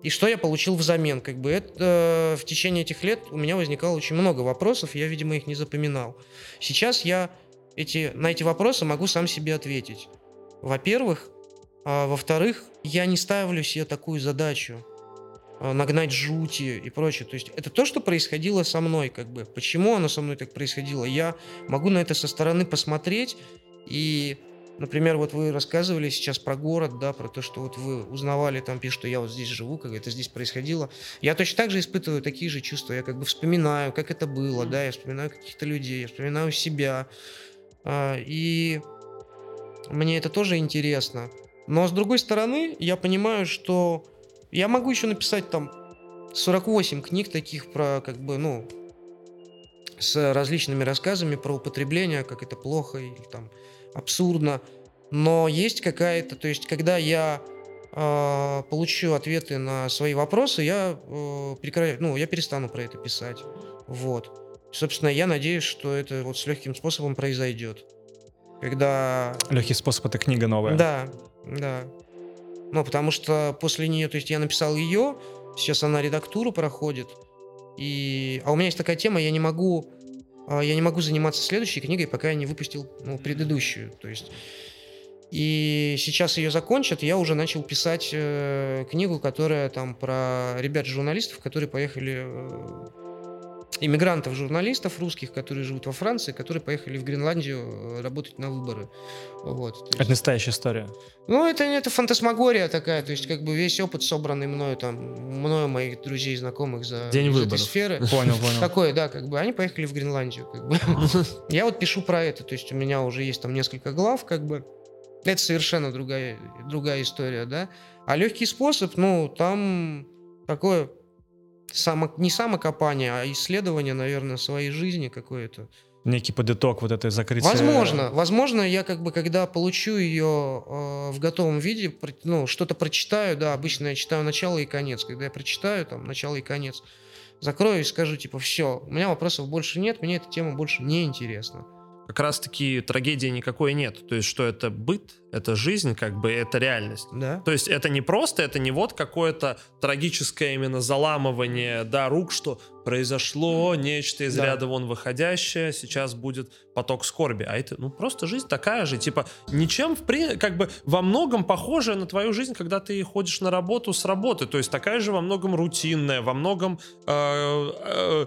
И что я получил взамен, как бы. Это, э, в течение этих лет у меня возникало очень много вопросов, я, видимо, их не запоминал. Сейчас я эти, на эти вопросы могу сам себе ответить. Во-первых. А во-вторых, я не ставлю себе такую задачу нагнать жути и прочее. То есть это то, что происходило со мной, как бы. Почему оно со мной так происходило? Я могу на это со стороны посмотреть и Например, вот вы рассказывали сейчас про город, да, про то, что вот вы узнавали, там пишут, что я вот здесь живу, как это здесь происходило. Я точно так же испытываю такие же чувства. Я как бы вспоминаю, как это было, да, я вспоминаю каких-то людей, я вспоминаю себя. А, и мне это тоже интересно. Но с другой стороны, я понимаю, что я могу еще написать там 48 книг таких про, как бы, ну, с различными рассказами про употребление, как это плохо или там абсурдно. Но есть какая-то, то есть, когда я э, получу ответы на свои вопросы, я э, прекра... ну, я перестану про это писать. Вот. Собственно, я надеюсь, что это вот с легким способом произойдет. Когда... Легкий способ это книга новая. Да, да. Ну, потому что после нее, то есть я написал ее, сейчас она редактуру проходит, и... А у меня есть такая тема, я не могу а, я не могу заниматься следующей книгой, пока я не выпустил ну, предыдущую. То есть и сейчас ее закончат, я уже начал писать э, книгу, которая там про ребят-журналистов, которые поехали э, иммигрантов-журналистов русских, которые живут во Франции, которые поехали в Гренландию э, работать на выборы. Вот. Это настоящая история. Ну, это, это фантасмагория такая, то есть как бы весь опыт, собранный мною, там, мною, моих друзей, знакомых за День из выборов. этой сферы. Понял, понял. Такое, да, как бы, они поехали в Гренландию, как бы. Я вот пишу про это, то есть у меня уже есть там несколько глав, как бы. Это совершенно другая, другая история, да. А легкий способ, ну, там такое само, не самокопание, а исследование, наверное, своей жизни какое-то. Некий подыток вот этой закрытия. Возможно, возможно, я как бы, когда получу ее э, в готовом виде, ну, что-то прочитаю, да, обычно я читаю начало и конец. Когда я прочитаю там начало и конец, закрою и скажу, типа, все, у меня вопросов больше нет, мне эта тема больше не интересна как раз-таки трагедии никакой нет. То есть, что это быт, это жизнь, как бы это реальность. Да. То есть, это не просто, это не вот какое-то трагическое именно заламывание, да, рук, что произошло нечто из да. ряда вон выходящее, сейчас будет поток скорби. А это, ну, просто жизнь такая же. Типа, ничем, в при... как бы, во многом похожая на твою жизнь, когда ты ходишь на работу с работы. То есть, такая же во многом рутинная, во многом э, э,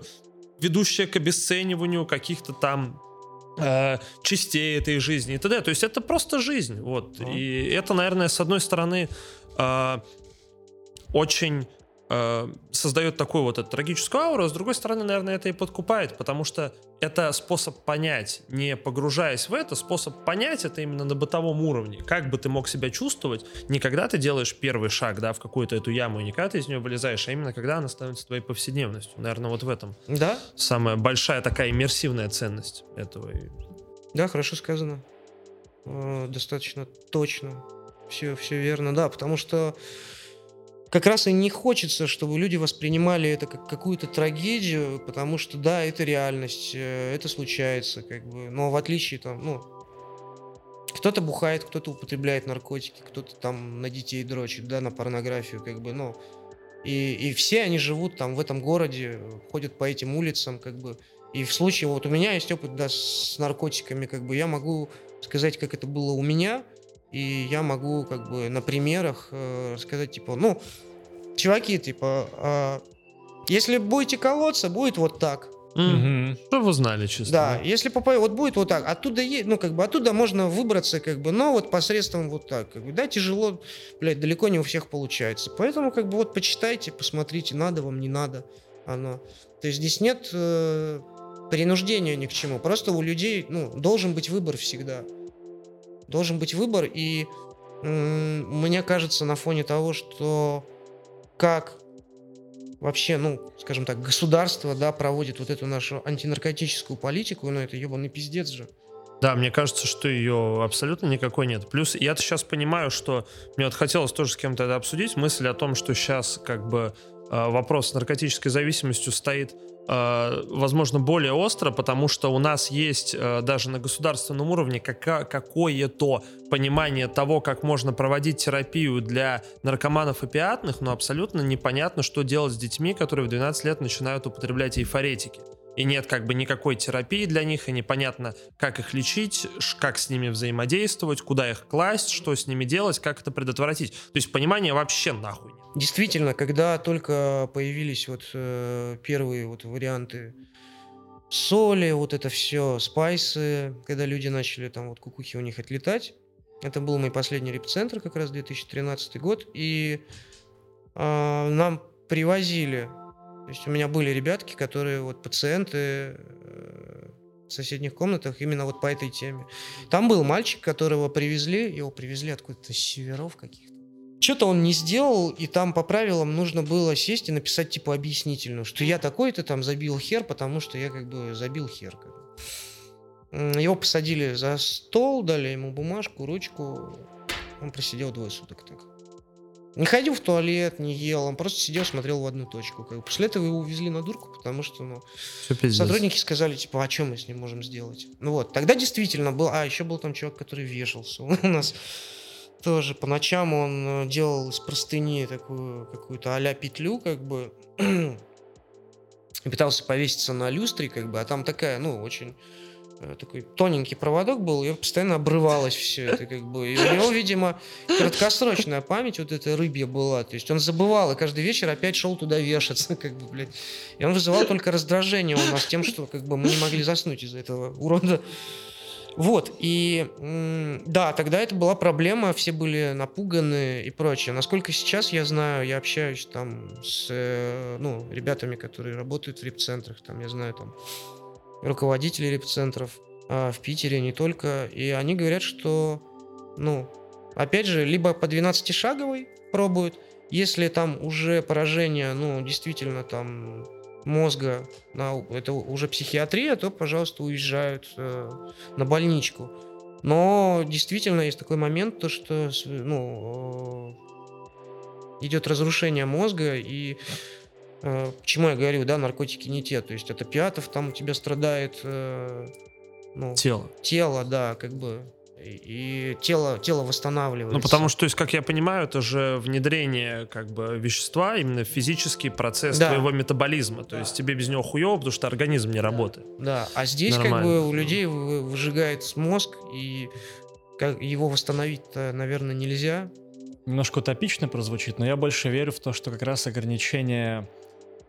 ведущая к обесцениванию каких-то там частей этой жизни и т.д. То есть это просто жизнь. Вот. Mm. И это, наверное, с одной стороны э, очень э, создает такую вот эту трагическую ауру, а с другой стороны, наверное, это и подкупает, потому что это способ понять, не погружаясь в это, способ понять это именно на бытовом уровне. Как бы ты мог себя чувствовать, не когда ты делаешь первый шаг, да, в какую-то эту яму, и не когда ты из нее вылезаешь, а именно когда она становится твоей повседневностью. Наверное, вот в этом Да, самая большая такая иммерсивная ценность этого. Да, хорошо сказано. Э, Достаточно точно. Все, все верно, да, потому что как раз и не хочется, чтобы люди воспринимали это как какую-то трагедию, потому что да, это реальность, э, это случается, как бы. Но в отличие там, ну, кто-то бухает, кто-то употребляет наркотики, кто-то там на детей дрочит, да, на порнографию, как бы, ну. И, и все они живут там в этом городе, ходят по этим улицам, как бы. И в случае, вот у меня есть опыт, да, с наркотиками, как бы, я могу сказать, как это было у меня, и я могу, как бы, на примерах э, рассказать, типа, ну, чуваки, типа, а, если будете колоться, будет вот так. Мгм. Что вы знали, честно? Да, если попадет, вот будет вот так. Оттуда есть, ну, как бы, оттуда можно выбраться, как бы, но вот посредством вот так. Как бы, да, тяжело, блядь, далеко не у всех получается. Поэтому, как бы, вот почитайте, посмотрите, надо вам, не надо оно. То есть здесь нет э, принуждения ни к чему. Просто у людей, ну, должен быть выбор всегда. Должен быть выбор, и мне кажется, на фоне того, что как вообще, ну, скажем так, государство, да, проводит вот эту нашу антинаркотическую политику, ну, это ебаный пиздец же. Да, мне кажется, что ее абсолютно никакой нет. Плюс я-то сейчас понимаю, что мне вот хотелось тоже с кем-то это обсудить, мысль о том, что сейчас как бы э, вопрос с наркотической зависимостью стоит, возможно, более остро, потому что у нас есть э, даже на государственном уровне какое-то понимание того, как можно проводить терапию для наркоманов опиатных, но абсолютно непонятно, что делать с детьми, которые в 12 лет начинают употреблять эйфоретики. И нет как бы никакой терапии для них, и непонятно, как их лечить, как с ними взаимодействовать, куда их класть, что с ними делать, как это предотвратить. То есть понимания вообще нахуй. Действительно, когда только появились вот э, первые вот варианты соли, вот это все, спайсы, когда люди начали там вот кукухи у них отлетать, это был мой последний репцентр, как раз 2013 год, и а, нам привозили, то есть у меня были ребятки, которые вот пациенты э, в соседних комнатах именно вот по этой теме. Там был мальчик, которого привезли, его привезли откуда-то с северов каких-то. Что-то он не сделал, и там по правилам нужно было сесть и написать типа объяснительную, что я такой-то там забил хер, потому что я как бы забил хер. как бы. Его посадили за стол, дали ему бумажку, ручку. Он просидел двое суток так. Не ходил в туалет, не ел, он просто сидел, смотрел в одну точку. как бы. После этого его увезли на дурку, потому что, ну. Сотрудники сказали, типа, а что мы с ним можем сделать? Ну вот, тогда действительно был... А, еще был там чувак, который вешался. У нас тоже по ночам он э, делал из простыни такую какую-то а петлю, как бы, пытался повеситься на люстре, как бы, а там такая, ну, очень э, такой тоненький проводок был, и постоянно обрывалось все это, как бы. И у него, видимо, краткосрочная память вот эта рыбья была. То есть он забывал, и каждый вечер опять шел туда вешаться, как бы, блядь. И он вызывал только раздражение у нас тем, что как бы мы не могли заснуть из-за этого урода. Вот, и да, тогда это была проблема, все были напуганы и прочее. Насколько сейчас я знаю, я общаюсь там с э, ну, ребятами, которые работают в репцентрах, там, я знаю там руководителей репцентров а, в Питере, не только, и они говорят, что, ну, опять же, либо по 12-шаговой пробуют, если там уже поражение, ну, действительно там мозга, на, это уже психиатрия, то, пожалуйста, уезжают э, на больничку. Но действительно есть такой момент, то что ну, э, идет разрушение мозга, и э, почему я говорю, да, наркотики не те. То есть от опиатов там у тебя страдает э, ну, Тело. тело, да, как бы. И, тело, тело восстанавливается. Ну, потому что, то есть, как я понимаю, это же внедрение как бы вещества, именно физический процесс Да. твоего метаболизма. То есть тебе без него хуево, потому что организм не работает. Да, а здесь как Нормально. бы у людей вы- выжигается мозг, и как его восстановить-то, наверное, нельзя. Немножко утопично прозвучит, но я больше верю в то, что как раз ограничения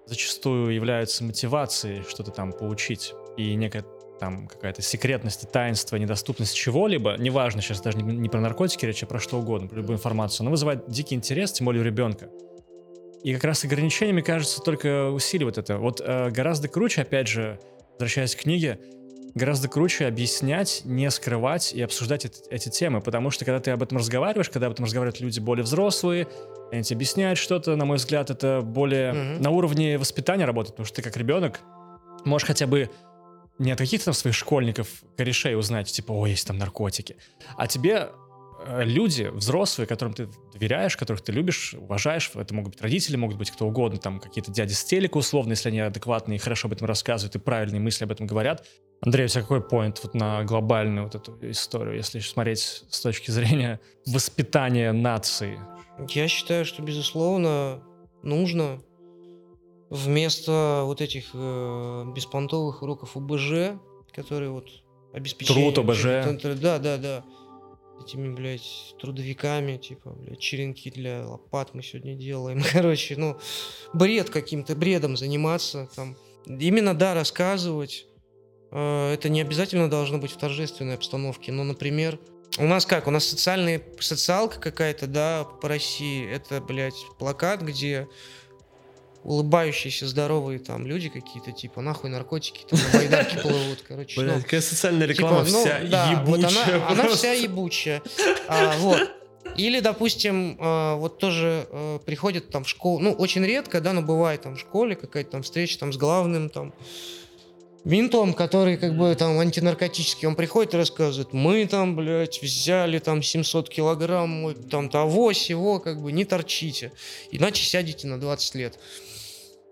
зачастую являются мотивацией что-то там поучить и некое там какая-то секретность, таинство, недоступность чего-либо, неважно, сейчас даже не, не про наркотики речь, а про что угодно, про любую информацию, она вызывает дикий интерес, тем более у ребенка. И как раз ограничения, мне кажется, только усиливают это. Вот э, гораздо круче, опять же, возвращаясь к книге, гораздо круче объяснять, не скрывать и обсуждать эти, эти темы, потому что когда ты об этом разговариваешь, когда об этом разговаривают люди более взрослые, они тебе объясняют что-то, на мой взгляд, это более mm-hmm. на уровне воспитания работает, потому что ты как ребенок можешь хотя бы не от каких-то там своих школьников, корешей узнать, типа, о, есть там наркотики, а тебе э, люди, взрослые, которым ты доверяешь, которых ты любишь, уважаешь, это могут быть родители, могут быть кто угодно, там какие-то дяди с телека условно, если они адекватные и хорошо об этом рассказывают и правильные мысли об этом говорят. Андрей, у тебя какой поинт вот на глобальную вот эту историю, если смотреть с точки зрения воспитания нации? Я считаю, что, безусловно, нужно вместо вот этих э, беспонтовых уроков УБЖ, которые вот обеспечивают... Труд ОБЖ. Да, да, да. Этими, блядь, трудовиками, типа, блядь, черенки для лопат мы сегодня делаем. Короче, ну, бред каким-то, бредом заниматься. Там. Именно, да, рассказывать. Э, это не обязательно должно быть в торжественной обстановке. Но, например, у нас как? У нас социальная социалка какая-то, да, по России. Это, блядь, плакат, где улыбающиеся, здоровые там люди какие-то, типа, нахуй наркотики, там на байдарке плывут, короче. Блядь, ну, какая социальная реклама типа, ну, вся да, ебучая. Вот она, она вся ебучая. А, вот. Или, допустим, э, вот тоже э, приходят там в школу, ну, очень редко, да, но бывает там в школе какая-то там встреча там с главным там ментом, который как бы там антинаркотический, он приходит и рассказывает, мы там, блядь, взяли там 700 килограмм, там того, сего, как бы не торчите, иначе сядете на 20 лет.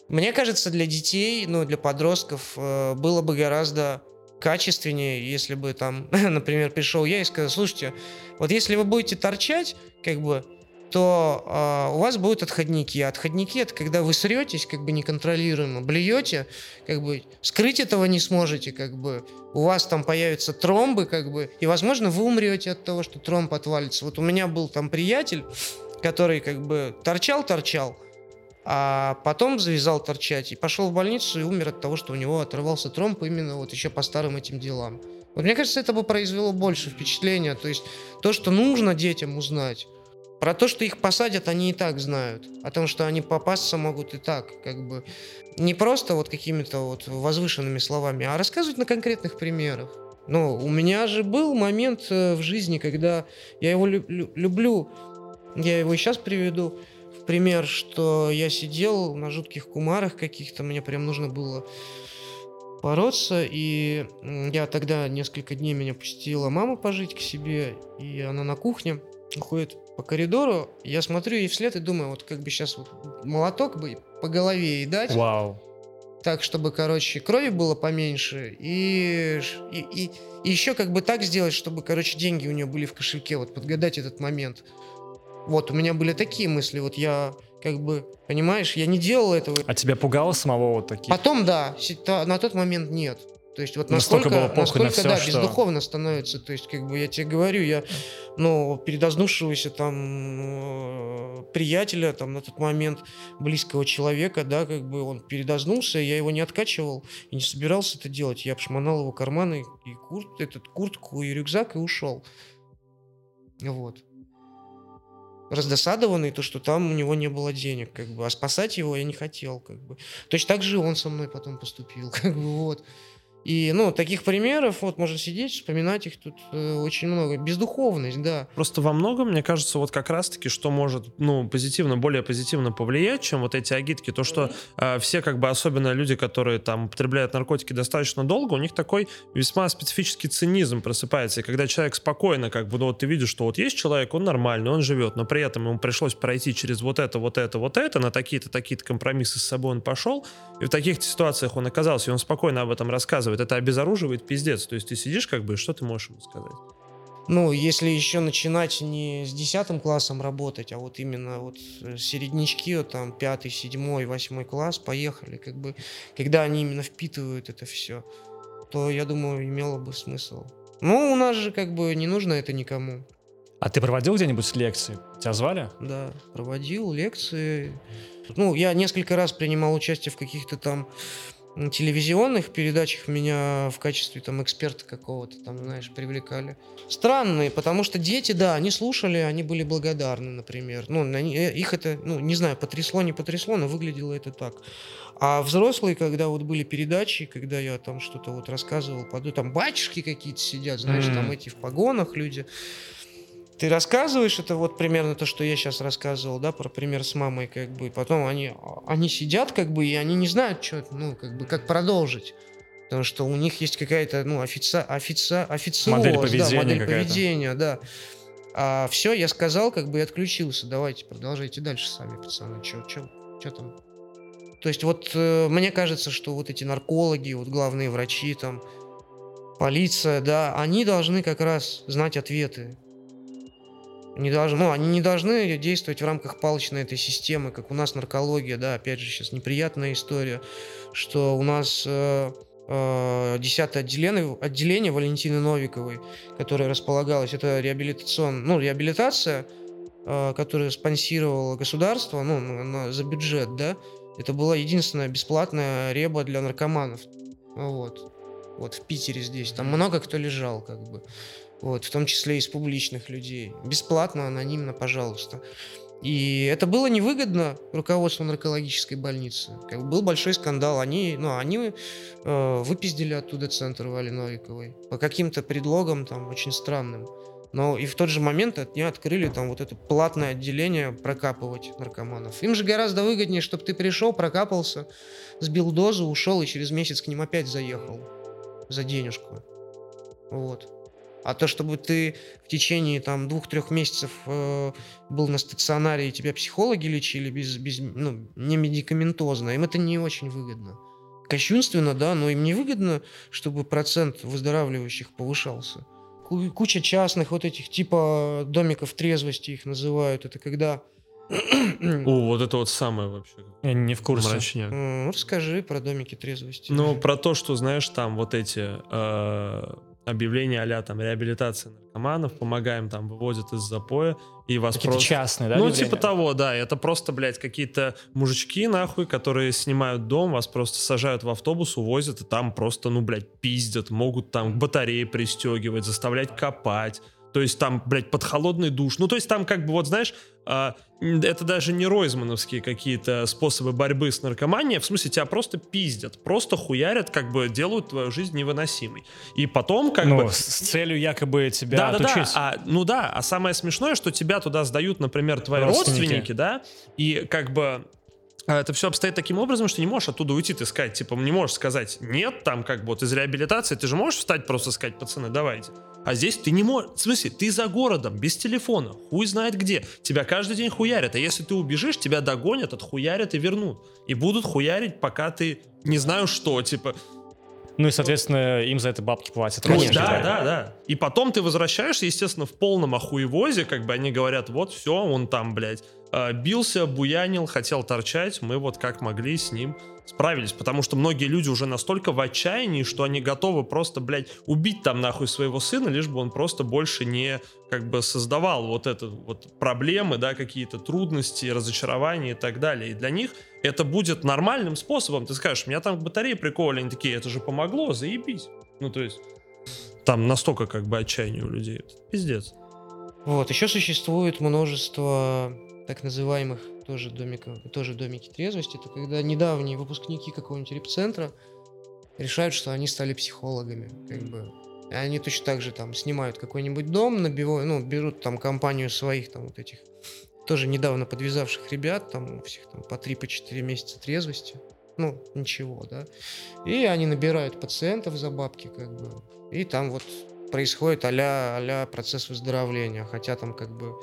Мне кажется, для детей, ну, для подростков э, было бы гораздо качественнее, если бы там, например, пришел я и сказал, слушайте, вот если вы будете торчать, как бы, то э, у вас будут отходники. А отходники это когда вы сретесь, как бы неконтролируемо, блюете, как бы скрыть этого не сможете, как бы у вас там появятся тромбы, как бы, и, возможно, вы умрете от того, что тромб отвалится. Вот у меня был там приятель, который как бы торчал-торчал, а потом завязал торчать и пошел в больницу и умер от того, что у него оторвался тромб именно вот еще по старым этим делам. Вот мне кажется, это бы произвело больше впечатления. То есть то, что нужно детям узнать, про то, что их посадят, они и так знают. О том, что они попасться могут и так, как бы. Не просто вот какими-то вот возвышенными словами, а рассказывать на конкретных примерах. Ну, у меня же был момент э, в жизни, когда я его люблю, я его и сейчас приведу пример, что я сидел на жутких кумарах каких-то, мне прям нужно было бороться, и я тогда несколько дней меня пустила мама пожить к себе, и она на кухне ходит по коридору, я смотрю ей вслед и думаю, вот как бы сейчас вот молоток бы по голове ей дать. Вау. Так, чтобы, короче, крови было поменьше, и, и, и, и еще как бы так сделать, чтобы, короче, деньги у нее были в кошельке, вот подгадать этот момент. Вот, у меня были такие мысли, вот я как бы, понимаешь, я не делал этого. А тебя пугало самого вот такие? Потом да, на тот момент нет. То есть вот насколько, было насколько на все, да, что... бездуховно становится. То есть, как бы я тебе говорю, я, ну, передознувшегося там э, приятеля, там, на тот момент близкого человека, да, как бы он передознулся, я его не откачивал и не собирался это делать. Я обшмонал его карманы и курт, этот, куртку и рюкзак и ушел. Вот раздосадованный, то, что там у него не было денег, как бы, а спасать его я не хотел, как бы. Точно так же он со мной потом поступил, как бы, вот. И, ну, таких примеров, вот, можно сидеть, вспоминать их тут э, очень много. Бездуховность, да. Просто во многом, мне кажется, вот как раз-таки, что может, ну, позитивно, более позитивно повлиять, чем вот эти агитки, то, что э, все, как бы, особенно люди, которые там употребляют наркотики достаточно долго, у них такой весьма специфический цинизм просыпается. И когда человек спокойно, как бы, ну, вот ты видишь, что вот есть человек, он нормальный, он живет, но при этом ему пришлось пройти через вот это, вот это, вот это, на такие-то, такие-то компромиссы с собой он пошел, и в таких ситуациях он оказался, и он спокойно об этом рассказывает, рассказывает, это обезоруживает пиздец. То есть ты сидишь как бы, что ты можешь ему сказать? Ну, если еще начинать не с десятым классом работать, а вот именно вот э, середнячки, вот там пятый, седьмой, восьмой класс, поехали, как бы, когда они именно впитывают это все, то, я думаю, имело бы смысл. Ну, у нас же как бы не нужно это никому. А ты проводил где-нибудь лекции? Тебя звали? Да, проводил лекции. Ну, я несколько раз принимал участие в каких-то там телевизионных передачах меня в качестве там эксперта какого-то там, знаешь, привлекали. Странные, потому что дети, да, они слушали, они были благодарны, например. Ну, они, э, их это, ну, не знаю, потрясло, не потрясло, но выглядело это так. А взрослые, когда вот были передачи, когда я там что-то вот рассказывал, поду, там батюшки какие-то сидят, знаешь, mm-hmm. там эти в погонах люди, ты рассказываешь, это вот примерно то, что я сейчас рассказывал, да, про пример с мамой, как бы, потом они, они сидят, как бы, и они не знают, что, ну, как бы, как продолжить. Потому что у них есть какая-то, ну, офици... Офици... официоз, модель поведения, да, модель поведения, да. А все, я сказал, как бы, и отключился. Давайте, продолжайте дальше сами, пацаны. Что там? То есть вот э, мне кажется, что вот эти наркологи, вот главные врачи, там, полиция, да, они должны как раз знать ответы не должны, ну, они не должны действовать в рамках палочной этой системы, как у нас наркология, да, опять же, сейчас неприятная история, что у нас э, э, 10 отделение, отделение Валентины Новиковой, которое располагалось, это реабилитацион, ну, реабилитация, э, которую спонсировало государство, ну, на, за бюджет, да, это была единственная бесплатная реба для наркоманов, вот, вот в Питере здесь, там много кто лежал, как бы вот, в том числе из публичных людей. Бесплатно, анонимно, пожалуйста. И это было невыгодно руководству наркологической больницы. Как бы был большой скандал. Они, ну, они э, выпиздили оттуда центр Вали Новиковой по каким-то предлогам там очень странным. Но и в тот же момент они открыли там вот это платное отделение прокапывать наркоманов. Им же гораздо выгоднее, чтобы ты пришел, прокапался, сбил дозу, ушел и через месяц к ним опять заехал за денежку. Вот. А то, чтобы ты в течение там двух-трех месяцев э, был на стационаре и тебя психологи лечили без, без, ну, не медикаментозно, им это не очень выгодно. Кощунственно, да, но им не выгодно, чтобы процент выздоравливающих повышался. Куча частных вот этих типа домиков трезвости их называют. Это когда о, вот это вот самое вообще. Я не в курсе. Мрачняк. Ну, расскажи про домики трезвости. Ну, про то, что, знаешь, там вот эти э, объявления а там реабилитации наркоманов, помогаем там, выводят из запоя, и вас Какие-то просто... частные, да, Ну, объявления? типа того, да, это просто, блядь, какие-то мужички, нахуй, которые снимают дом, вас просто сажают в автобус, увозят, и там просто, ну, блядь, пиздят, могут там к батарее пристегивать, заставлять копать, то есть там, блядь, под холодный душ. Ну, то есть там как бы, вот знаешь, э, это даже не ройзмановские какие-то способы борьбы с наркоманией, в смысле тебя просто пиздят, просто хуярят, как бы делают твою жизнь невыносимой. И потом как ну, бы... с целью якобы тебя да, отучить. Да, да, а, ну да, а самое смешное, что тебя туда сдают, например, твои родственники, родственники да, и как бы а это все обстоит таким образом, что не можешь оттуда уйти, ты сказать, типа, не можешь сказать нет, там, как бы, вот из реабилитации, ты же можешь встать просто сказать, пацаны, давайте. А здесь ты не можешь, в смысле, ты за городом, без телефона, хуй знает где, тебя каждый день хуярят, а если ты убежишь, тебя догонят, отхуярят и вернут. И будут хуярить, пока ты не знаю что, типа, ну и, соответственно, им за это бабки платят. Конечно, да, да, да. И потом ты возвращаешься, естественно, в полном охуевозе, как бы они говорят, вот, все, он там, блядь, бился, буянил, хотел торчать, мы вот как могли с ним справились, потому что многие люди уже настолько в отчаянии, что они готовы просто, блядь, убить там нахуй своего сына, лишь бы он просто больше не как бы создавал вот это вот проблемы, да, какие-то трудности, разочарования и так далее. И для них это будет нормальным способом. Ты скажешь, меня там к батарее приковали, они такие, это же помогло, заебись. Ну, то есть, там настолько как бы отчаяние у людей. Пиздец. Вот, еще существует множество так называемых тоже, домика, тоже домики трезвости, это когда недавние выпускники какого-нибудь репцентра решают, что они стали психологами. Как бы. И они точно так же там снимают какой-нибудь дом, набивают, ну, берут там компанию своих там вот этих тоже недавно подвязавших ребят, там у всех там по 3-4 по месяца трезвости. Ну, ничего, да. И они набирают пациентов за бабки, как бы. И там вот происходит а-ля, а процесс выздоровления. Хотя там как бы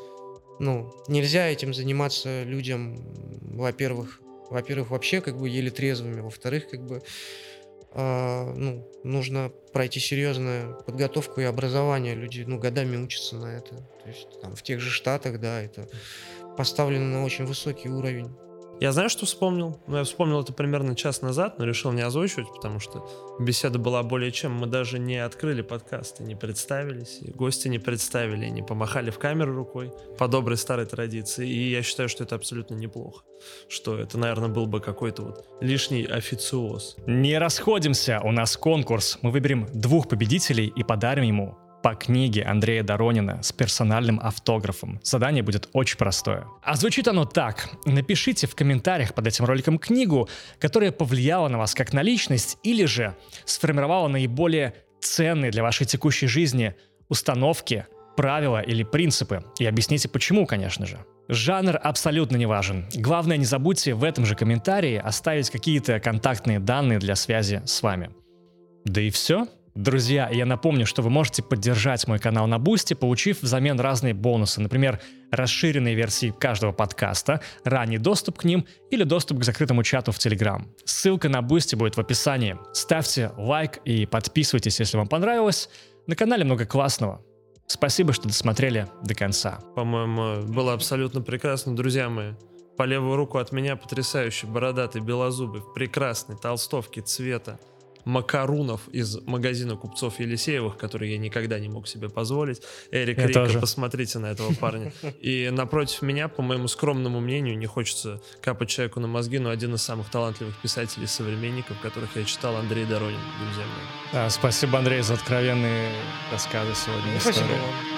ну, нельзя этим заниматься людям, во-первых, во-первых, вообще как бы еле трезвыми, во-вторых, как бы э, ну, нужно пройти серьезную подготовку и образование. Люди, ну, годами учатся на это. То есть там в тех же Штатах, да, это поставлено на очень высокий уровень. Я знаю, что вспомнил. Но я вспомнил это примерно час назад, но решил не озвучивать, потому что беседа была более чем. Мы даже не открыли подкаст, и не представились, и гости не представили, и не помахали в камеру рукой по доброй старой традиции. И я считаю, что это абсолютно неплохо. Что это, наверное, был бы какой-то вот лишний официоз. Не расходимся, у нас конкурс. Мы выберем двух победителей и подарим ему по книге Андрея Доронина с персональным автографом. Задание будет очень простое. А звучит оно так. Напишите в комментариях под этим роликом книгу, которая повлияла на вас как на личность или же сформировала наиболее ценные для вашей текущей жизни установки, правила или принципы. И объясните почему, конечно же. Жанр абсолютно не важен. Главное, не забудьте в этом же комментарии оставить какие-то контактные данные для связи с вами. Да и все. Друзья, я напомню, что вы можете поддержать мой канал на Boosty, получив взамен разные бонусы, например, расширенные версии каждого подкаста, ранний доступ к ним или доступ к закрытому чату в Телеграм. Ссылка на Boosty будет в описании. Ставьте лайк и подписывайтесь, если вам понравилось. На канале много классного. Спасибо, что досмотрели до конца. По-моему, было абсолютно прекрасно, друзья мои. По левую руку от меня потрясающий бородатый белозубый в прекрасной толстовке цвета макарунов из магазина купцов Елисеевых, которые я никогда не мог себе позволить. Эрик я Рика, тоже. посмотрите на этого парня. И напротив меня, по моему скромному мнению, не хочется капать человеку на мозги, но один из самых талантливых писателей-современников, которых я читал, Андрей Доронин, друзья мои. Да, спасибо, Андрей, за откровенные рассказы сегодня. Спасибо вам.